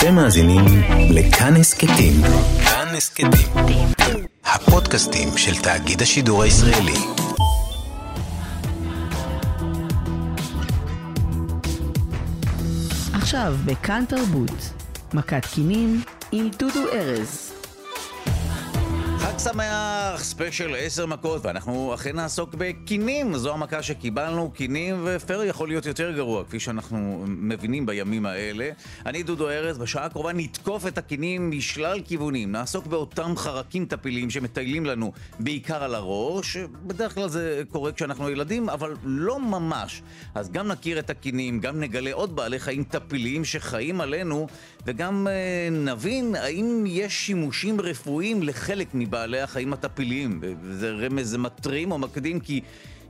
אתם מאזינים לכאן הסכתים. כאן הסכתים. הפודקאסטים של תאגיד השידור הישראלי. עכשיו בכאן תרבות, מכת קינים עם דודו ארז. חג שמח, ספיישל עשר מכות, ואנחנו אכן נעסוק בקינים. זו המכה שקיבלנו, קינים, ופר יכול להיות יותר גרוע, כפי שאנחנו מבינים בימים האלה. אני דודו ארז, בשעה הקרובה נתקוף את הקינים משלל כיוונים. נעסוק באותם חרקים טפילים שמטיילים לנו בעיקר על הראש. בדרך כלל זה קורה כשאנחנו ילדים, אבל לא ממש. אז גם נכיר את הקינים, גם נגלה עוד בעלי חיים טפילים שחיים עלינו, וגם אה, נבין האם יש שימושים רפואיים לחלק מבעלי החיים הטפיליים. זה רמז מטרים או מקדים כי...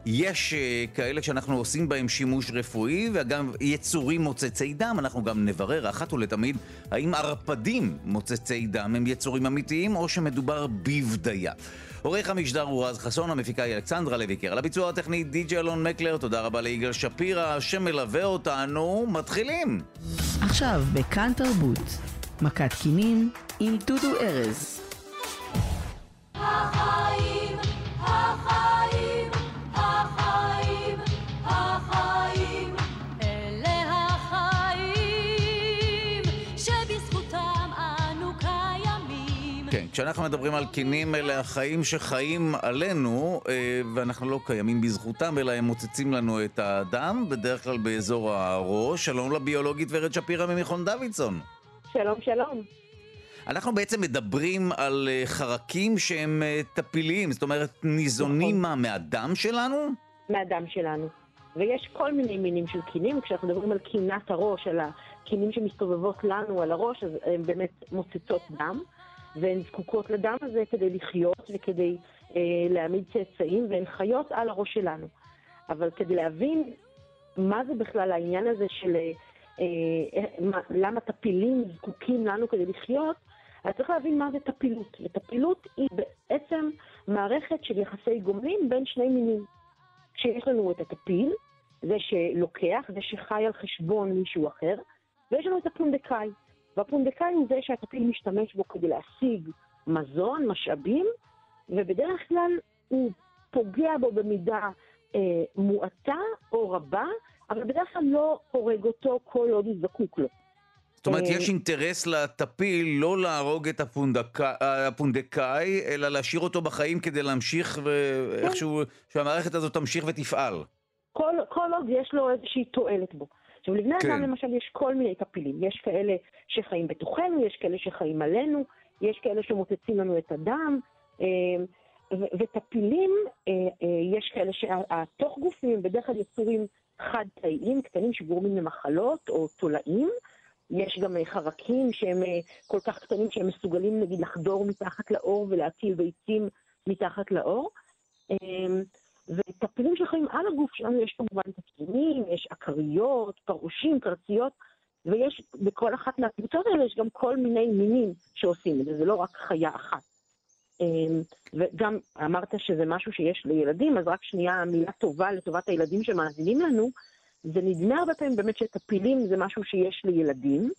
יש uh, כאלה שאנחנו עושים בהם שימוש רפואי, וגם יצורים מוצצי דם. אנחנו גם נברר אחת ולתמיד האם ערפדים מוצצי דם הם יצורים אמיתיים או שמדובר בבדיה. עורך המשדר הוא רז חסון, המפיקה היא אלכסנדרה לויקר. על הביצוע הטכני די.ג'י אלון מקלר, תודה רבה ליגאל שפירא שמלווה אותנו. מתחילים! עכשיו בכאן תרבות, מכת קינים עם דודו ארז. החיים, החיים, כשאנחנו מדברים על קינים, אלה החיים שחיים עלינו, אה, ואנחנו לא קיימים בזכותם, אלא הם מוצצים לנו את הדם, בדרך כלל באזור הראש. שלום לביולוגית ורד שפירא ממכון דוידסון. שלום, שלום. אנחנו בעצם מדברים על אה, חרקים שהם אה, טפיליים, זאת אומרת, ניזונים נכון. מה, מהדם שלנו? מהדם שלנו. ויש כל מיני מינים של קינים, כשאנחנו מדברים על קינת הראש, על הקינים שמסתובבות לנו על הראש, אז הן באמת מוצצות דם, והן זקוקות לדם הזה כדי לחיות וכדי אה, להעמיד צאצאים, והן חיות על הראש שלנו. אבל כדי להבין מה זה בכלל העניין הזה של אה, אה, מה, למה טפילים זקוקים לנו כדי לחיות, אז צריך להבין מה זה טפילות. וטפילות היא בעצם מערכת של יחסי גומלין בין שני מינים. כשיש לנו את הטפיל, זה שלוקח, זה שחי על חשבון מישהו אחר, ויש לנו את הפונדקאי. והפונדקאי הוא זה שהטפיל משתמש בו כדי להשיג מזון, משאבים, ובדרך כלל הוא פוגע בו במידה אה, מועטה או רבה, אבל בדרך כלל לא הורג אותו כל עוד הוא זקוק לו. זאת אומרת, אה, יש אינטרס לטפיל לא להרוג את הפונדק- הפונדקאי, אלא להשאיר אותו בחיים כדי להמשיך ואיכשהו, שהמערכת הזאת תמשיך ותפעל. כל, כל עוד יש לו איזושהי תועלת בו. עכשיו, לבני כן. אדם למשל יש כל מיני טפילים. יש כאלה שחיים בתוכנו, יש כאלה שחיים עלינו, יש כאלה שמוצצים לנו את הדם, ו- וטפילים, אה, אה, יש כאלה שהתוך גופים הם בדרך כלל יצורים חד-תאיים, קטנים שגורמים למחלות או תולעים. יש גם אה, חרקים שהם כל כך קטנים שהם מסוגלים נגיד לחדור מתחת לאור ולהטיל ביצים מתחת לאור. וטפילים שחיים על הגוף שלנו יש כמובן את הקינים, יש עקריות, פרושים, קרציות, ויש בכל אחת מהקבוצות האלה יש גם כל מיני מינים שעושים את זה, זה לא רק חיה אחת. אמ, וגם אמרת שזה משהו שיש לילדים, אז רק שנייה מילה טובה לטובת הילדים שמאזינים לנו. זה נדמה הרבה פעמים באמת שטפילים זה משהו שיש לילדים,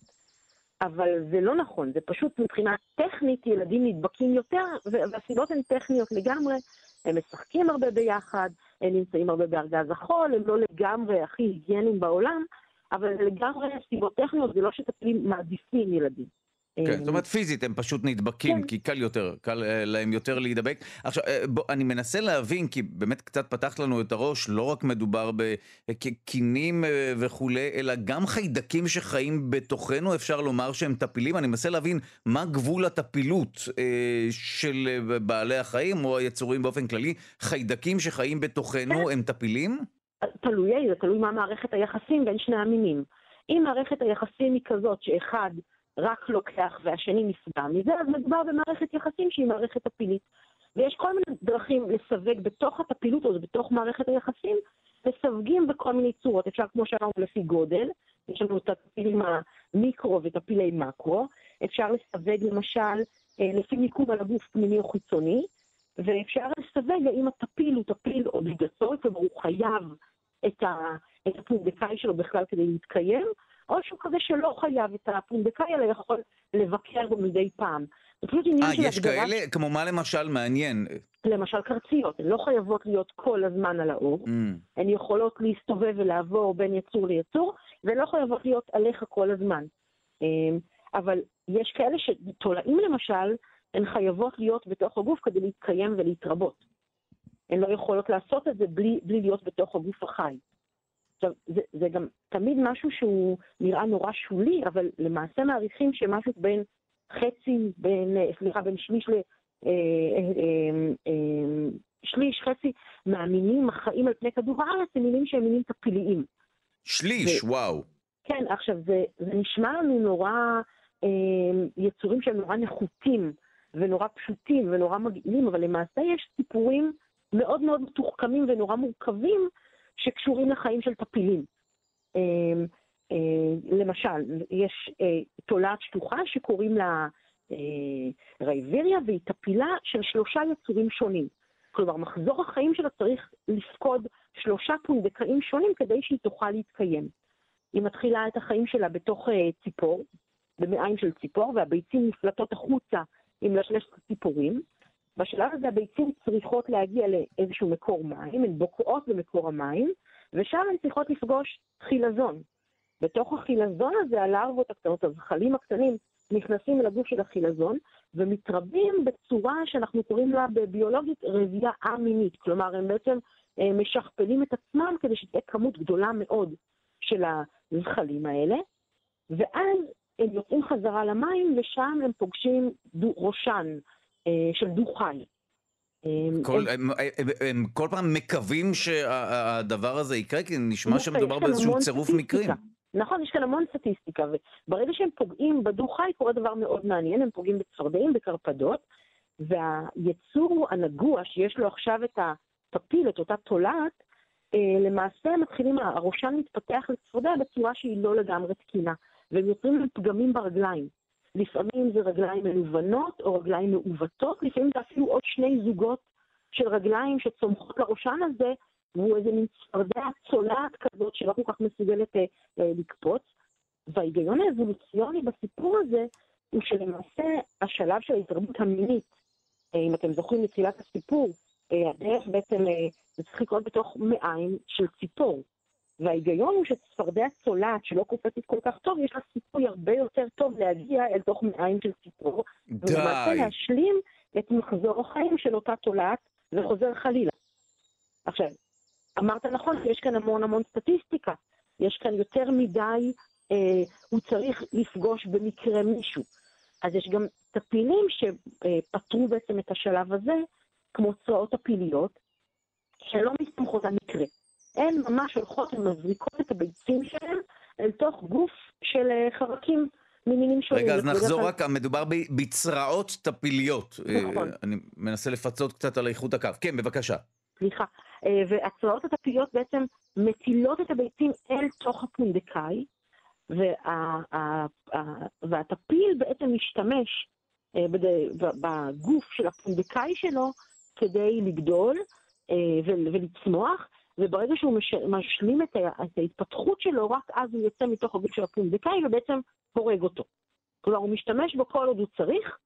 אבל זה לא נכון, זה פשוט מבחינה טכנית ילדים נדבקים יותר, והסיבות הן טכניות לגמרי, הם משחקים הרבה ביחד, הם נמצאים הרבה בארגז החול, הם לא לגמרי הכי היגייניים בעולם, אבל לגמרי סיבות טכניות, זה לא שטפילים מעדיפים ילדים. כן, זאת אומרת פיזית הם פשוט נדבקים, כן. כי קל יותר, קל אה, להם יותר להידבק. עכשיו, אה, בוא, אני מנסה להבין, כי באמת קצת פתחת לנו את הראש, לא רק מדובר בקינים אה, וכולי, אלא גם חיידקים שחיים בתוכנו, אפשר לומר שהם טפילים. אני מנסה להבין מה גבול הטפילות של בעלי החיים, או היצורים באופן כללי. חיידקים שחיים בתוכנו הם טפילים? תלוי, זה תלוי מה מערכת היחסים בין שני המינים. אם מערכת היחסים היא כזאת שאחד רק לוקח והשני נפגע מזה, אז מדובר במערכת יחסים שהיא מערכת טפילית. ויש כל מיני דרכים לסווג בתוך הטפילות הזאת, בתוך מערכת היחסים, מסווגים בכל מיני צורות. אפשר, כמו שאמרנו, לפי גודל, יש לנו את הטפילים המיקרו וטפילי מקרו, אפשר לסווג למשל אה, לפי מיקום על הגוף פנימי או חיצוני, ואפשר לסווג האם הטפיל הוא טפיל אוbligaטורי, כלומר הוא חייב את הפונדקאי שלו בכלל כדי להתקיים, או שהוא כזה שלא חייב את הפונדקאי, אלא יכול לבקר בו מדי פעם. זה פשוט עניין אה, של יש הגדרה, כאלה? כמו מה למשל? מעניין. למשל קרציות, הן לא חייבות להיות כל הזמן על האור. Mm. הן יכולות להסתובב ולעבור בין יצור ליצור, והן לא חייבות להיות עליך כל הזמן. אמ, אבל יש כאלה שתולעים למשל, הן חייבות להיות בתוך הגוף כדי להתקיים ולהתרבות. הן לא יכולות לעשות את זה בלי, בלי להיות בתוך הגוף החי. עכשיו, זה, זה גם תמיד משהו שהוא נראה נורא שולי, אבל למעשה מעריכים שמשהו בין חצי, בין, אה, סליחה, בין שליש ל... אה, אה, אה, שליש, חצי מהמינים החיים על פני כדור הארץ הם מינים שהם מינים טפיליים. שליש, וואו. כן, עכשיו, זה, זה נשמע לנו נורא אה, יצורים שהם נורא נחותים ונורא פשוטים ונורא מגעילים, אבל למעשה יש סיפורים מאוד מאוד מתוחכמים ונורא מורכבים שקשורים לחיים של טפילים. אה, אה, למשל, יש אה, תולעת שטוחה שקוראים לה אה, רייביריה, והיא טפילה של שלושה יצורים שונים. כלומר, מחזור החיים שלה צריך לפקוד שלושה פונדקאים שונים כדי שהיא תוכל להתקיים. היא מתחילה את החיים שלה בתוך ציפור, במעיים של ציפור, והביצים נפלטות החוצה עם לשלשת ציפורים. בשלב הזה הביצים צריכות להגיע לאיזשהו מקור מים, הן בוקעות במקור המים, ושם הן צריכות לפגוש חילזון. בתוך החילזון הזה, הלרבות הקטנות, הזחלים הקטנים, נכנסים לגוף של החילזון, ומתרבים בצורה שאנחנו קוראים לה בביולוגית רבייה א-מינית. כלומר, הם בעצם אה, משכפלים את עצמם כדי שתהיה כמות גדולה מאוד של הזחלים האלה, ואז הם יוצאים חזרה למים, ושם הם פוגשים דו, ראשן של דו-חי. אה, כל, הם- הם, הם, הם כל פעם מקווים שהדבר הזה יקרה, כי נשמע יש שמדובר באיזשהו צירוף. מקרים. נכון, יש כאן המון סטטיסטיקה, וברגע שהם פוגעים בדו-חי קורה דבר מאוד מעניין, הם פוגעים בצפרדעים, בקרפדות, והיצור הנגוע שיש לו עכשיו את הטפיל, את אותה תולעת, אה, למעשה מתחילים, הראשן מתפתח לצפרדע בצורה שהיא לא לגמרי תקינה, והם יוצרים פגמים ברגליים. לפעמים זה רגליים מלובנות או רגליים מעוותות, לפעמים זה אפילו עוד שני זוגות של רגליים שצומחות לראשן הזה, והוא איזה מין צפרדע צולעת כזאת שלא כל כך מסוגלת אה, אה, לקפוץ. וההיגיון האבולוציוני בסיפור הזה הוא שלמעשה השלב של ההתרבות המינית, אה, אם אתם זוכרים מתחילת הסיפור, אה, הדרך בעצם, אה, זה צריך לקרות בתוך מעיים של ציפור. וההיגיון הוא שצפרדע צולעת שלא קופצת כל כך טוב, יש לה סיכוי הרבה יותר טוב להגיע אל תוך מעיים של ציפור, ולמעשה די. להשלים את מחזור החיים של אותה תולעת וחוזר חלילה. עכשיו, אמרת נכון, יש כאן המון המון סטטיסטיקה. יש כאן יותר מדי, אה, הוא צריך לפגוש במקרה מישהו. אז יש גם טפילים שפתרו בעצם את השלב הזה, כמו צרעות הפיליות, שלא מסתמכות על מקרה. הן ממש הולכות ומזריקות את הביצים שלהן אל תוך גוף של אה, חרקים ממינים שונים. רגע, אז נחזור רק, מדובר ב- בצרעות טפיליות. אה, נכון. אני מנסה לפצות קצת על איכות הקו. כן, בבקשה. סליחה. אה, והצרעות הטפיליות בעצם מטילות את הביצים אל תוך הפונדקאי, והטפיל בעצם משתמש אה, בגוף של הפונדקאי שלו כדי לגדול אה, ולצמוח, וברגע שהוא מש, משלים את, ה, את ההתפתחות שלו, רק אז הוא יוצא מתוך הגוף של הפונדקאי ובעצם הורג אותו. כלומר, הוא משתמש בו כל עוד הוא צריך,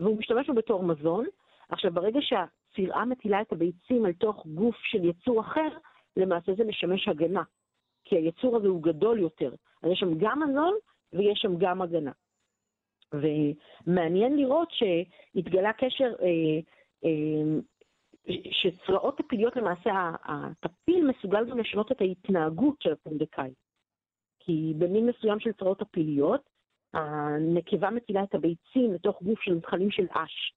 והוא משתמש בו בתור מזון. עכשיו, ברגע שהצירעה מטילה את הביצים אל תוך גוף של יצור אחר, למעשה זה משמש הגנה. כי היצור הזה הוא גדול יותר. אז יש שם גם מזון ויש שם גם הגנה. ומעניין לראות שהתגלה קשר, אה, אה, שצרעות טפיליות למעשה, הטפיל מסוגל גם לשנות את ההתנהגות של הפונדקאי. כי במין מסוים של צרעות טפיליות, הנקבה מטילה את הביצים לתוך גוף של זחלים של אש.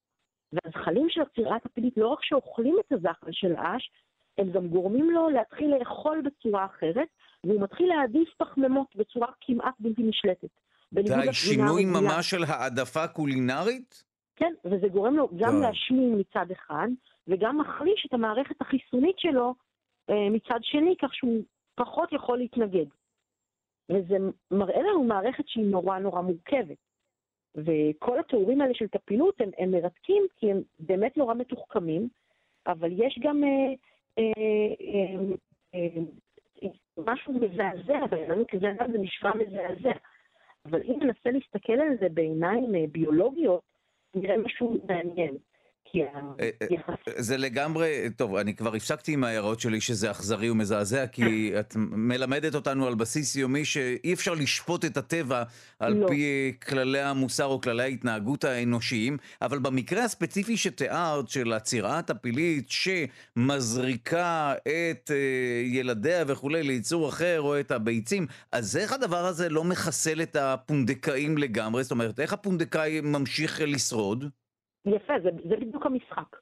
והזחלים של הצרעה הטפילית לא רק שאוכלים את הזחל של אש, הם גם גורמים לו להתחיל לאכול בצורה אחרת, והוא מתחיל להעדיף פחמימות בצורה כמעט בלתי נשלטת. די, שינוי. ממש של העדפה קולינרית? כן, וזה גורם לו גם. להשמין מצד אחד, וגם מחליש את המערכת החיסונית שלו אה, מצד שני, כך שהוא פחות יכול להתנגד. וזה מראה לנו מערכת שהיא נורא נורא מורכבת. וכל התיאורים האלה של טפילות הם, הם מרתקים, כי הם באמת נורא מתוחכמים, אבל יש גם אה, אה, אה, אה, משהו מזעזע, כזה אדם זה נשמע מזעזע. אבל אם ננסה להסתכל על זה בעיניים אה, ביולוגיות, נראה משהו מעניין. אה, אה. זה לגמרי, טוב, אני כבר הפסקתי עם ההערות שלי שזה אכזרי ומזעזע, כי את מלמדת אותנו על בסיס יומי שאי אפשר לשפוט את הטבע על לא. פי כללי המוסר או כללי ההתנהגות האנושיים, אבל במקרה הספציפי שתיארת, של עצירה הטפילית שמזריקה את אה, ילדיה וכולי לייצור אחר, או את הביצים, אז איך הדבר הזה לא מחסל את הפונדקאים לגמרי? זאת אומרת, איך הפונדקאי ממשיך לשרוד? יפה, זה, זה בדיוק המשחק.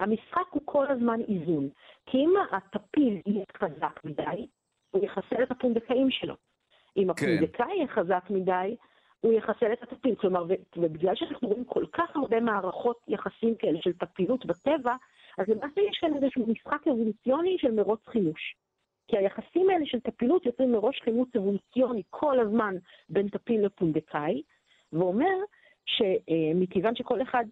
המשחק הוא כל הזמן איזון. כי אם הטפיל יהיה חזק מדי, הוא יחסל את הפונדקאים שלו. אם כן. הפונדקאי יהיה חזק מדי, הוא יחסל את הטפיל. כלומר, ובגלל שאנחנו רואים כל כך הרבה מערכות יחסים כאלה של טפילות בטבע, אז למעשה יש כאן איזשהו משחק אבולוציוני של מרוץ חימוש. כי היחסים האלה של טפילות יוצרים מראש חימוש אבולוציוני כל הזמן בין טפיל לפונדקאי, ואומר שמכיוון שכל אחד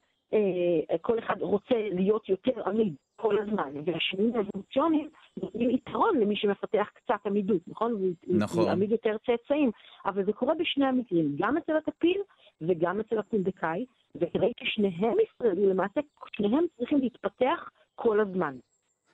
כל אחד רוצה להיות יותר עמיד כל הזמן, והשינויים האבולוציוניים נותנים יתרון למי שמפתח קצת עמידות, נכון? נכון. הוא יעמיד יותר צאצאים, אבל זה קורה בשני המקרים, גם אצל הטפיל וגם אצל הפונדקאי, וראיתי ששניהם ישראלים, למעשה שניהם צריכים להתפתח כל הזמן.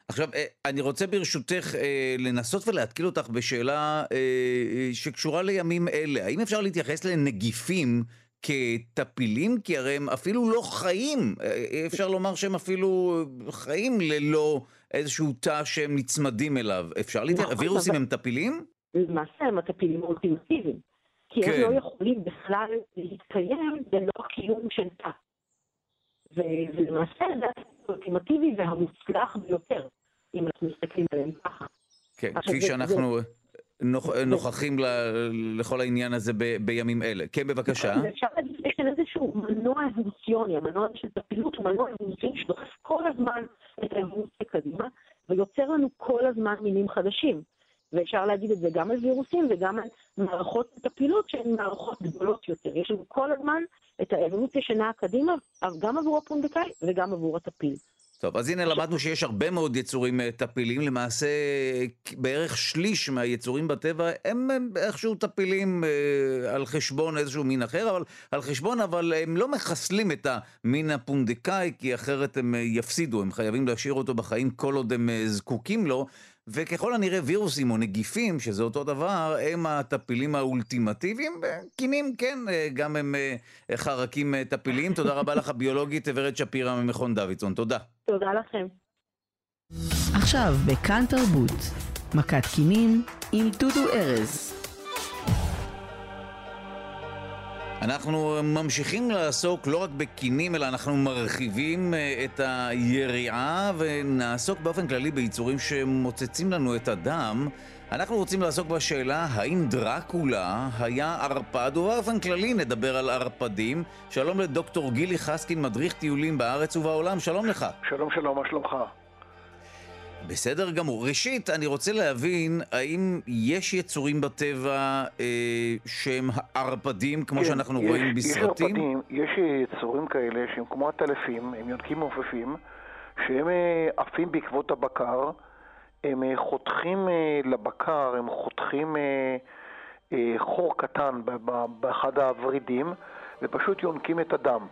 עכשיו, אה, אני רוצה ברשותך אה, לנסות ולהתקיל אותך בשאלה אה, אה, שקשורה לימים אלה. האם אפשר להתייחס לנגיפים כטפילים? כי הרי הם אפילו לא חיים. אה, אפשר לומר שהם אפילו חיים ללא איזשהו תא שהם נצמדים אליו. אפשר להתייחס? נכון, וירוסים אבל- הם טפילים? למעשה הם הטפילים האולטימטיביים, כי כן. הם לא יכולים בכלל להתקיים ללא קיום של תא. ולמעשה זה האולטימטיבי והמוצלח ביותר, אם אנחנו מסתכלים עליהם ככה. כן, כפי שאנחנו נוכחים לכל העניין הזה בימים אלה. כן, בבקשה. ואפשר להגיד שיש כאן איזשהו מנוע אבולוציוני, המנוע של טפילות הוא מנוע אבולוציוני שדוחף כל הזמן את האבולוציה קדימה, ויוצר לנו כל הזמן מינים חדשים. ואפשר להגיד את זה גם על וירוסים וגם על מערכות טפילות שהן מערכות גדולות יותר. יש לנו כל הזמן את האבולוציה שנעה קדימה, גם עבור הפונדקאי וגם עבור הטפיל. טוב, אז הנה למדנו שיש הרבה מאוד יצורים אה, טפילים, למעשה בערך שליש מהיצורים בטבע הם הם איכשהו טפילים אה, על חשבון איזשהו מין אחר, אבל על חשבון, אבל הם לא מחסלים את המין הפונדקאי, כי אחרת הם אה, יפסידו, הם חייבים להשאיר אותו בחיים כל עוד הם אה, זקוקים לו, וככל הנראה וירוסים או נגיפים, שזה אותו דבר, הם הטפילים האולטימטיביים, קינים כן, אה, גם הם אה, חרקים אה, טפיליים. תודה רבה לך הביולוגית ורד שפירא ממכון דוידסון, תודה. תודה לכם. עכשיו בכאן תרבות, מכת קינים עם דודו ארז. אנחנו ממשיכים לעסוק לא רק בקינים, אלא אנחנו מרחיבים אה, את היריעה ונעסוק באופן כללי ביצורים שמוצצים לנו את הדם. אנחנו רוצים לעסוק בשאלה האם דרקולה היה ערפד, ובאופן כללי נדבר על ערפדים. שלום לדוקטור גילי חסקין, מדריך טיולים בארץ ובעולם, שלום לך. שלום שלום, מה שלומך? בסדר גמור. ראשית, אני רוצה להבין האם יש יצורים בטבע אה, שהם ערפדים, כמו כן, שאנחנו יש- רואים בסרטים? יש ערפדים, יש יצורים כאלה שהם כמו הטלפים, הם יונקים מעופפים, שהם אה, עפים בעקבות הבקר, הם אה, חותכים אה, לבקר, הם חותכים אה, אה, חור קטן באחד הוורידים, ופשוט יונקים את הדם.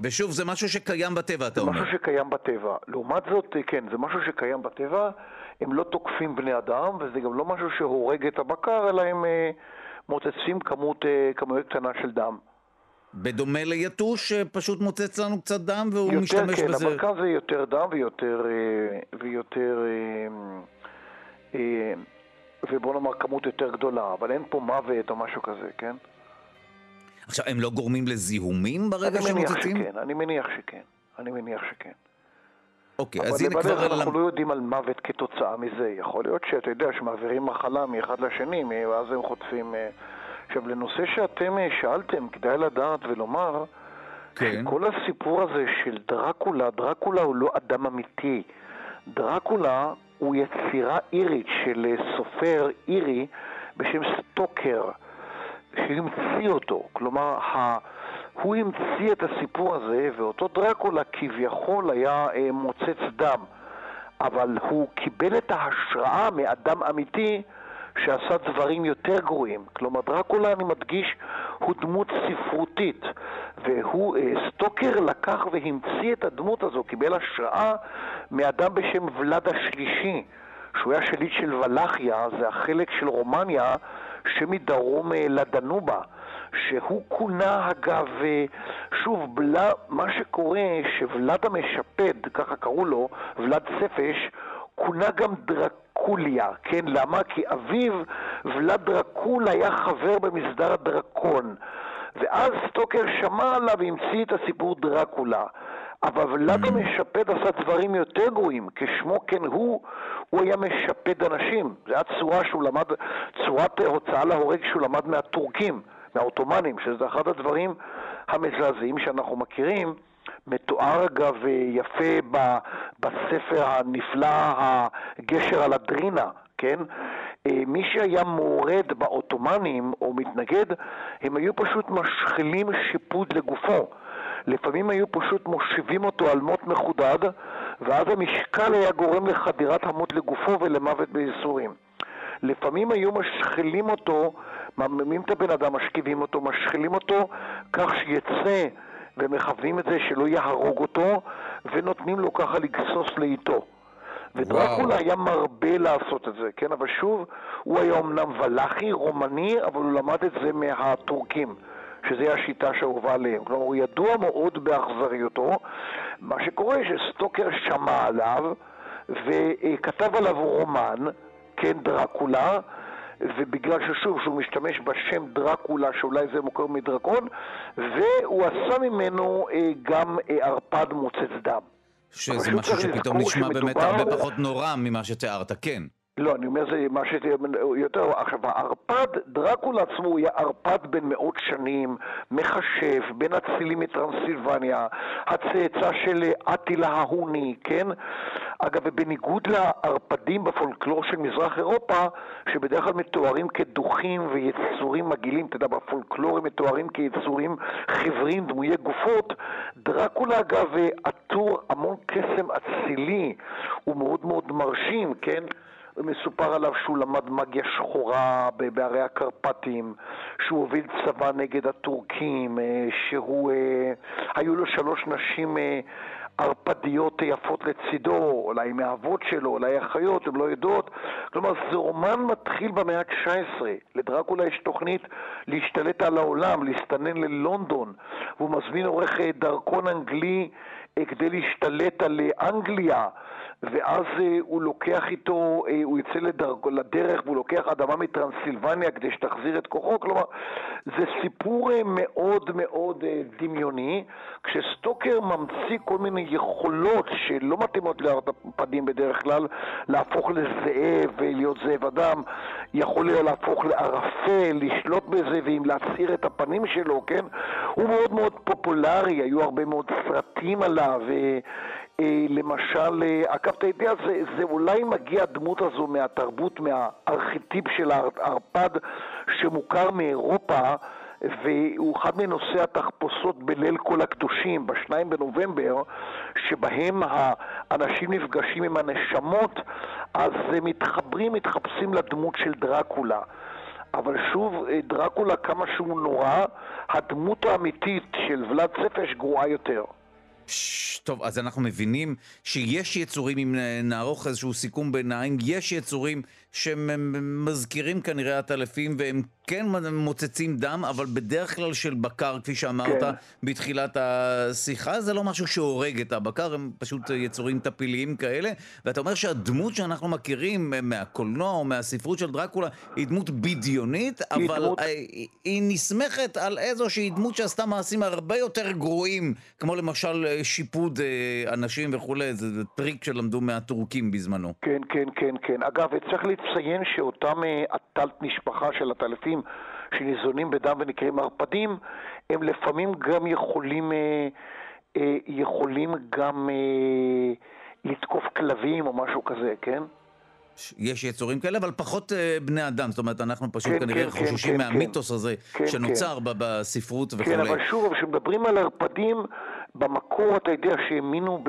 ושוב, זה משהו שקיים בטבע, אתה זה אומר. משהו שקיים בטבע. לעומת זאת, אה, כן, זה משהו שקיים בטבע, הם לא תוקפים בני אדם, וזה גם לא משהו שהורג את הבקר, אלא הם אה, מוצצים כמות, אה, כמות קטנה של דם. בדומה ליתוש שפשוט מוצץ לנו קצת דם והוא יותר, משתמש כן, בזה. הבקר זה יותר דם ויותר, אה, ויותר, אה, אה, ובוא נאמר כמות יותר גדולה, אבל אין פה מוות או משהו כזה, כן? עכשיו, הם לא גורמים לזיהומים ברגע מניח שמוצצים? שכן, אני מניח שכן, אני מניח שכן. אוקיי, אבל אז הנה כבר... אנחנו למ- לא יודעים על מוות כתוצאה מזה. יכול להיות שאתה יודע שמעבירים מחלה מאחד לשני, ואז הם חוטפים... אה. עכשיו, לנושא שאתם אה, שאלתם, כדאי לדעת ולומר, כן. שכל הסיפור הזה של דרקולה, דרקולה הוא לא אדם אמיתי. דרקולה הוא יצירה אירית של אה, סופר אירי בשם סטוקר, שהמציא אותו. כלומר, ה... הוא המציא את הסיפור הזה, ואותו דרקולה כביכול היה אה, מוצץ דם. אבל הוא קיבל את ההשראה מאדם אמיתי שעשה דברים יותר גרועים. כלומר, דרקולה, אני מדגיש, הוא דמות ספרותית, והוא, אה, סטוקר לקח והמציא את הדמות הזו, קיבל השראה מאדם בשם ולד השלישי, שהוא היה שליט של ולחיה, זה החלק של רומניה שמדרום אה, לדנובה. שהוא כונה, אגב, אה, שוב, בלה, מה שקורה, שוולד המשפד, ככה קראו לו, ולד ספש, כונה גם דרקוליה, כן? למה? כי אביו, ולד דרקול, היה חבר במסדר הדרקון. ואז סטוקר שמע עליו והמציא את הסיפור דרקולה. אבל Mm. המשפד עשה דברים יותר גרועים, כשמו כן הוא, הוא היה משפד אנשים. זו הייתה צורה שהוא למד, צורת הוצאה להורג שהוא למד מהטורקים, מהעות'מאנים, שזה אחד הדברים המזעזעים שאנחנו מכירים. מתואר אגב יפה ב- בספר הנפלא, הגשר על הדרינה, כן? אה, מי שהיה מורד בעות'מאנים או מתנגד, הם היו פשוט משחילים שיפוד לגופו. לפעמים היו פשוט מושיבים אותו על מוט מחודד, ואז המשקל היה גורם לחדירת המוט לגופו ולמוות בייסורים. לפעמים היו משחילים אותו, מעממים את הבן אדם, משכיבים אותו, משחילים אותו כך שיצא, ומכוונים את זה שלא יהרוג אותו, ונותנים לו ככה לגסוס לאיטו. ודרקולה היה מרבה לעשות את זה, כן? אבל שוב, הוא היה אמנם ולחי, רומני, אבל הוא למד את זה מהטורקים. שזה השיטה שאהובה עליהם. כלומר, הוא ידוע מאוד באכזריותו. מה שקורה שסטוקר שמע עליו וכתב עליו רומן, כן, דרקולה, ובגלל ששוב, שהוא משתמש בשם דרקולה, שאולי זה מוכר מדרקון, והוא עשה ממנו אה, גם אה, ערפד מוצץ דם. שזה משהו שפתאום נשמע באמת הרבה פחות נורא ממה שתיארת, כן. לא, אני אומר זה מה שיותר... עכשיו, הערפד, דרקולה עצמו היה ערפד בן מאות שנים, מכשף, בין אצילים מטרנסילבניה, הצאצא של אטילה ההוני, כן? אגב, ובניגוד לערפדים בפולקלור של מזרח אירופה, שבדרך כלל מתוארים כדוחים ויצורים מגעילים, אתה יודע, בפולקלור הם מתוארים כיצורים חיוורים, דמויי גופות, דרקולה אגב עטור המון קסם אצילי, הוא מאוד מאוד מרשים, כן? מסופר עליו שהוא למד מגיה שחורה בערי הקרפטים, שהוא הוביל צבא נגד הטורקים, אה, שהוא... אה, היו לו שלוש נשים אה, ערפדיות יפות לצידו, אולי מהאבות שלו, אולי אחיות, הן לא יודעות. כלומר, זה רומן מתחיל במאה ה-19. לדרקולה יש תוכנית להשתלט על העולם, להסתנן ללונדון, והוא מזמין עורך דרכון אנגלי כדי להשתלט על אנגליה. ואז אה, הוא לוקח איתו, אה, הוא יוצא לדרך, לדרך והוא לוקח אדמה מטרנסילבניה כדי שתחזיר את כוחו, כלומר זה סיפור אה, מאוד מאוד אה, דמיוני, כשסטוקר ממציא כל מיני יכולות שלא מתאימות לערפדים בדרך כלל, להפוך לזאב ולהיות זאב אדם, יכול היה להפוך לערפל, לשלוט בזה ואם את הפנים שלו, כן? הוא מאוד מאוד פופולרי, היו הרבה מאוד סרטים עליו. אה, למשל, אה, אגב, אתה יודע, זה, זה אולי מגיע הדמות הזו מהתרבות, מהארכיטיפ של הערפד שמוכר מאירופה, והוא אחד מנושאי התחפושות בליל כל הקדושים, בשניים בנובמבר, שבהם האנשים נפגשים עם הנשמות, אז הם מתחברים, מתחפשים לדמות של דרקולה. אבל שוב, אה, דרקולה, כמה שהוא נורא, הדמות האמיתית של ולד ספש גרועה יותר. טוב, אז אנחנו מבינים שיש יצורים, אם נערוך איזשהו סיכום ביניים, יש יצורים שמזכירים כנראה עטלפים והם כן מוצצים דם, אבל בדרך כלל של בקר, כפי שאמרת כן. בתחילת השיחה, זה לא משהו שהורג את הבקר, הם פשוט יצורים טפיליים כאלה, ואתה אומר שהדמות שאנחנו מכירים מהקולנוע או מהספרות של דרקולה היא דמות בדיונית, היא אבל דמות- אה, היא- היא נסמכת על איזושהי דמות שעשתה מעשים הרבה יותר גרועים, כמו למשל אה, שיפוד אה, אנשים וכולי, זה, זה טריק שלמדו מהטורקים בזמנו. כן, כן, כן, כן. אגב, צריך לציין שאותם עטלף משפחה של עטלפים שניזונים בדם ונקראים ערפדים, הם לפעמים גם יכולים, אה, אה, יכולים גם אה, לתקוף כלבים או משהו כזה, כן? יש יצורים כאלה, אבל פחות בני אדם, זאת אומרת, אנחנו פשוט כן, כנראה כן, כן, חוששים כן, מהמיתוס הזה כן, שנוצר ב- בספרות וכולי. כן, אבל שוב, כשמדברים על ערפדים, במקור אתה יודע שהאמינו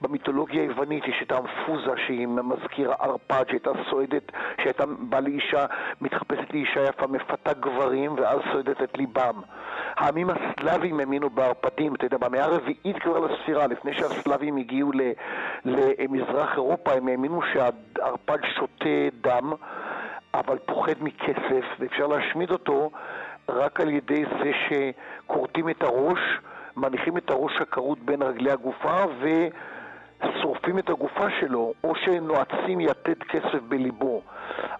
במיתולוגיה היוונית, יש את האמפוזה שהיא מזכירה ערפד, שהייתה סועדת, שהייתה באה לאישה, מתחפשת לאישה יפה, מפתה גברים, ואז סועדת את ליבם. העמים הסלאבים האמינו בערפדים, אתה יודע, במאה הרביעית כבר לספירה, לפני שהסלאבים הגיעו למזרח אירופה, הם האמינו שהערפד שותה דם, אבל פוחד מכסף, ואפשר להשמיד אותו רק על ידי זה שכורתים את הראש, מניחים את הראש הכרות בין רגלי הגופה ושורפים את הגופה שלו, או שנועצים יתד כסף בליבו.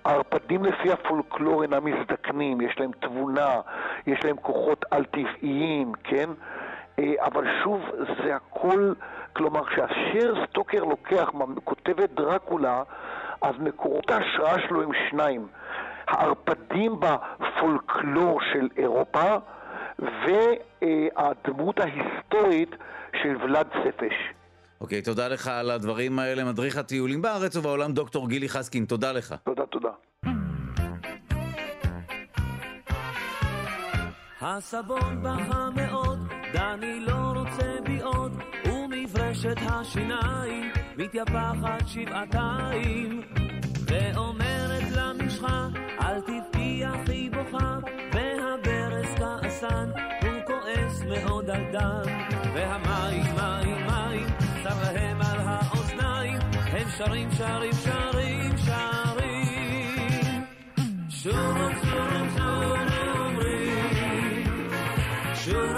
הערפדים לפי הפולקלור אינם מזדקנים, יש להם תבונה, יש להם כוחות על-טבעיים, כן? אה, אבל שוב, זה הכל, כלומר, כשאשר סטוקר לוקח, כותב את דרקולה, אז מקורות ההשראה שלו הם שניים. הערפדים בפולקלור של אירופה והדמות ההיסטורית של ולד ספש. אוקיי, תודה לך על הדברים האלה. מדריך הטיולים בארץ ובעולם, דוקטור גילי חסקין, תודה לך. תודה, תודה. הסבון בכה מאוד, דני לא רוצה בי עוד, ומברשת השיניים מתייפחת שבעתיים, ואומרת למשחה, אל תבכי אחי בוכה, כעסן, הוא כועס מאוד על דן, והמים, מים, מים, צר להם על האוזניים, הם שרים, שרים, שרים, שרים. שורום, שורום, שורום, שורום,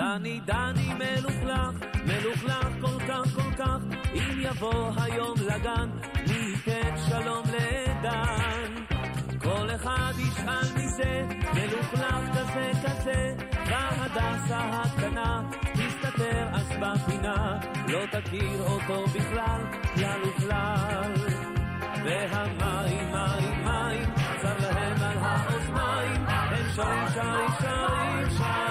דני, דני מלוכלך, מלוכלך כל כך, כל כך, אם יבוא היום לגן, ניתן שלום לדן. כל אחד ישאל מי זה, מלוכלך כזה כזה, והדסה הקטנה תסתתר אז בפינה, לא תכיר אותו בכלל, כלל וכלל. והמים, מים, מים, צר להם על האוזניים, הם שרים, שרים, שרים, שרים.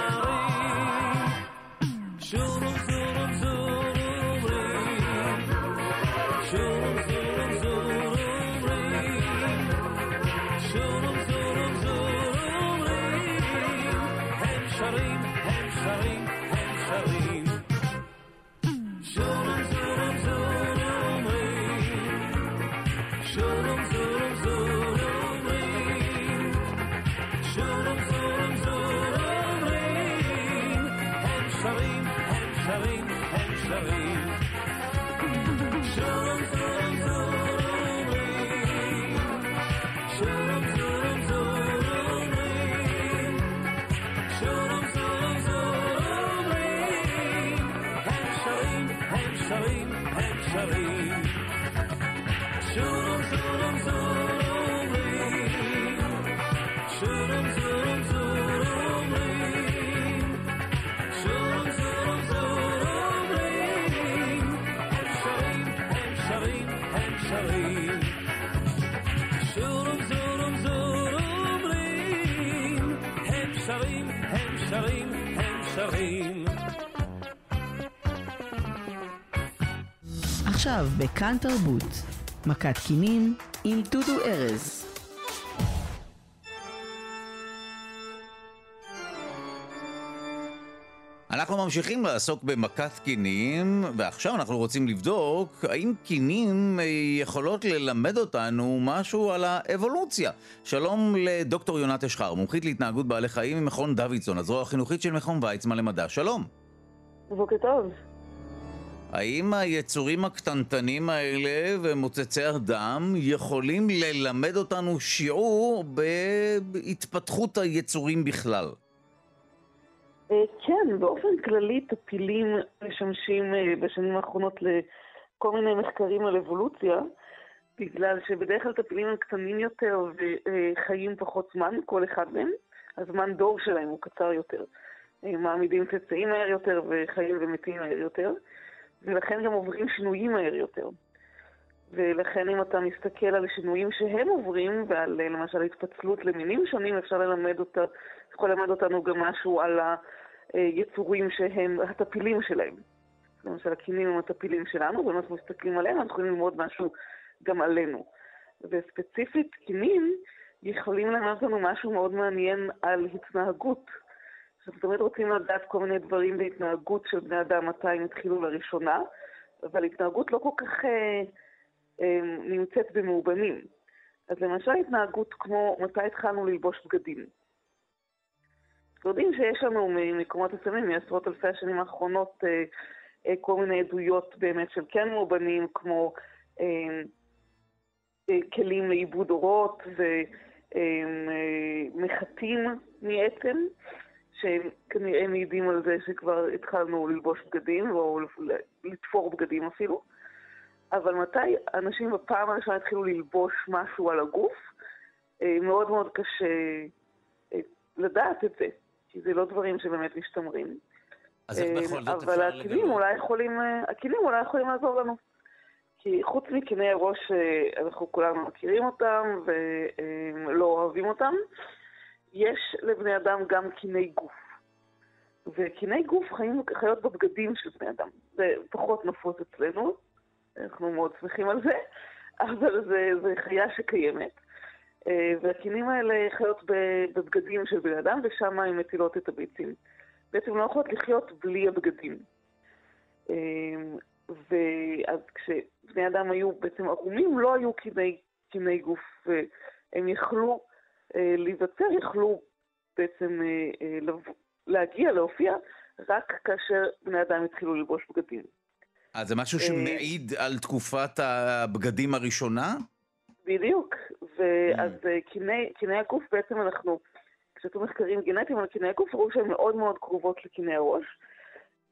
שרים, הם שרים. עכשיו בכאן תרבות, מכת קינים עם דודו ארז. אנחנו ממשיכים לעסוק במכת קינים, ועכשיו אנחנו רוצים לבדוק האם קינים אה, יכולות ללמד אותנו משהו על האבולוציה. שלום לדוקטור יונת אשחר, מומחית להתנהגות בעלי חיים ממכון דוידסון, הזרוע החינוכית של מכון ויצמן למדע. שלום. בוקר טוב. האם היצורים הקטנטנים האלה ומוצצי הדם יכולים ללמד אותנו שיעור בהתפתחות היצורים בכלל? אה, כן, באופן כללי טפילים משמשים אה, בשנים האחרונות לכל מיני מחקרים על אבולוציה, בגלל שבדרך כלל טפילים הם קטנים יותר וחיים פחות זמן, כל אחד מהם, הזמן דור שלהם הוא קצר יותר. אה, מעמידים צאצאים מהר יותר וחיים ומתים מהר יותר, ולכן גם עוברים שינויים מהר יותר. ולכן אם אתה מסתכל על שינויים שהם עוברים, ועל למשל התפצלות למינים שונים, אפשר ללמד אותה, יכול ללמד אותנו גם משהו על היצורים שהם הטפילים שלהם. למשל, הקינים הם הטפילים שלנו, ואם אנחנו מסתכלים עליהם, אנחנו יכולים ללמוד משהו גם עלינו. וספציפית, קינים יכולים ללמד לנו משהו מאוד מעניין על התנהגות. אנחנו תמיד רוצים לדעת כל מיני דברים בהתנהגות של בני אדם, מתי הם התחילו לראשונה, אבל התנהגות לא כל כך אה, אה, נמצאת במאובנים. אז למשל התנהגות כמו מתי התחלנו ללבוש בגדים. יודעים שיש לנו ממקומות מסוימים, מעשרות אלפי השנים האחרונות, אה, אה, כל מיני עדויות באמת של כן מאובנים, כמו אה, כלים לעיבוד אורות ומחטים מעצם, שהם כנראה מעידים על זה שכבר התחלנו ללבוש בגדים, או לתפור בגדים אפילו. אבל מתי אנשים בפעם הראשונה התחילו ללבוש משהו על הגוף, מאוד מאוד קשה לדעת את זה, כי זה לא דברים שבאמת משתמרים. אז איך בכל זאת אפשר אבל הכלים אולי יכולים, הכלים אולי יכולים לעזור לנו. כי חוץ מקיני ראש, אנחנו כולנו מכירים אותם ולא אוהבים אותם, יש לבני אדם גם קיני גוף. וקיני גוף חיים, חיות בבגדים של בני אדם. זה פחות נפוץ אצלנו, אנחנו מאוד שמחים על זה, אבל זה, זה חיה שקיימת. והקינים האלה חיות בבגדים של בני אדם, ושם הן מטילות את הביצים. בעצם לא יכולות לחיות בלי הבגדים. ואז כשבני אדם היו בעצם ערומים, לא היו קיני, קיני גוף, והם יכלו אה, להיווצר, יכלו בעצם אה, אה, להגיע, להופיע, רק כאשר בני אדם התחילו ללבוש בגדים. אז זה משהו שמעיד על תקופת הבגדים הראשונה? בדיוק. ואז קיני, קיני הגוף בעצם אנחנו, כשעשו מחקרים גנטיים על קיני הגוף, ראו שהן מאוד מאוד קרובות לקיני הראש.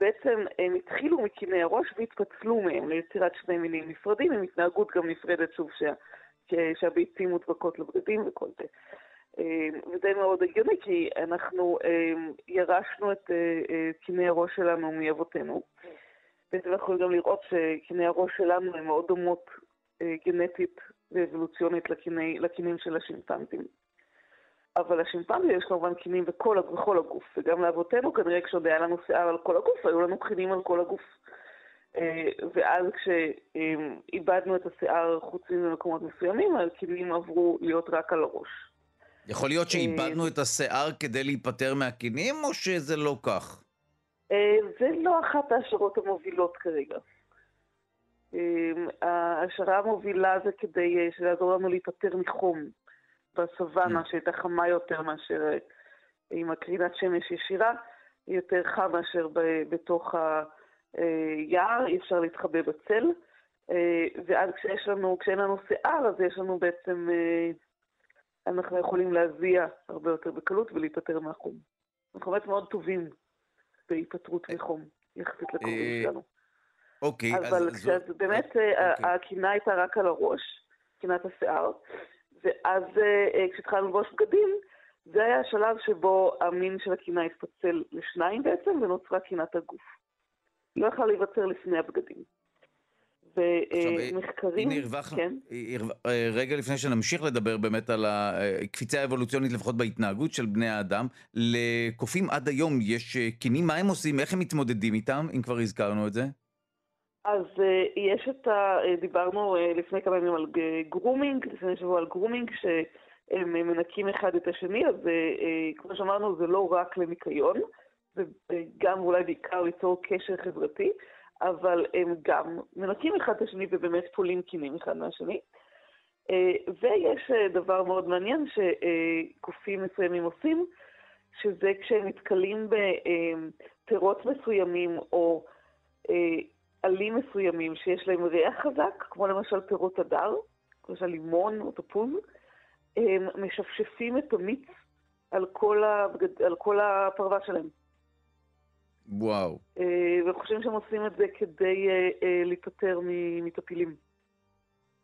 בעצם הם התחילו מקיני הראש והתפצלו מהם ליצירת שני מינים נפרדים, עם התנהגות גם נפרדת, שוב, שה, שהביצים מודבקות לבגדים וכל זה. וזה מאוד הגיוני, כי אנחנו ירשנו את קיני הראש שלנו מאבותינו. בעצם אנחנו יכולים גם לראות שקיני הראש שלנו הן מאוד דומות גנטית ואבולוציונית לקיני, לקינים של השימפנזים. אבל לשימפנזי יש כמובן קינים בכל, בכל הגוף, וגם לאבותינו כנראה כשעוד היה לנו שיער על כל הגוף, היו לנו קינים על כל הגוף. ואז כשאיבדנו את השיער חוצים במקומות מסוימים, הקינים עברו להיות רק על הראש. יכול להיות שאיבדנו את השיער כדי להיפטר מהקינים, או שזה לא כך? זה לא אחת ההשערות המובילות כרגע. ההשערה המובילה זה כדי לעזור לנו להיפטר מחום. בסוואנה שהייתה חמה יותר מאשר עם הקרינת שמש ישירה, יותר חם מאשר בתוך היער, אי אפשר להתחבא בצל. ואז כשיש לנו, כשאין לנו שיער, אז יש לנו בעצם, אנחנו יכולים להזיע הרבה יותר בקלות ולהיפטר מהחום. אנחנו באמת מאוד טובים בהיפטרות מחום, יחסית לקרובים שלנו. אוקיי, אז... אבל באמת הקינה הייתה רק על הראש, קינת השיער. ואז כשהתחלנו ללבוש בגדים, זה היה השלב שבו המין של הקינה התפצל לשניים בעצם, ונוצרה קינת הגוף. לא יכלה להיווצר לפני הבגדים. ומחקרים, הנה הרווחנו, כן? רגע לפני שנמשיך לדבר באמת על הקפיצה האבולוציונית, לפחות בהתנהגות של בני האדם, לקופים עד היום יש כינים, מה הם עושים, איך הם מתמודדים איתם, אם כבר הזכרנו את זה? אז uh, יש את ה... Uh, דיברנו uh, לפני כמה ימים על grooming, לפני שבוע על grooming, שהם מנקים אחד את השני, אז כמו שאמרנו, זה לא רק לניקיון, זה גם אולי בעיקר ליצור קשר חברתי, אבל הם גם מנקים אחד את השני ובאמת פולים קינים אחד מהשני. ויש דבר מאוד מעניין שקופים מסוימים עושים, שזה כשהם נתקלים בפירות מסוימים או... עלים מסוימים שיש להם ריח חזק, כמו למשל פירות הדר, למשל לימון או תפוז, הם משפשפים את המיץ על כל, הבגד... על כל הפרווה שלהם. וואו. וחושבים שהם עושים את זה כדי להיפטר מטפילים.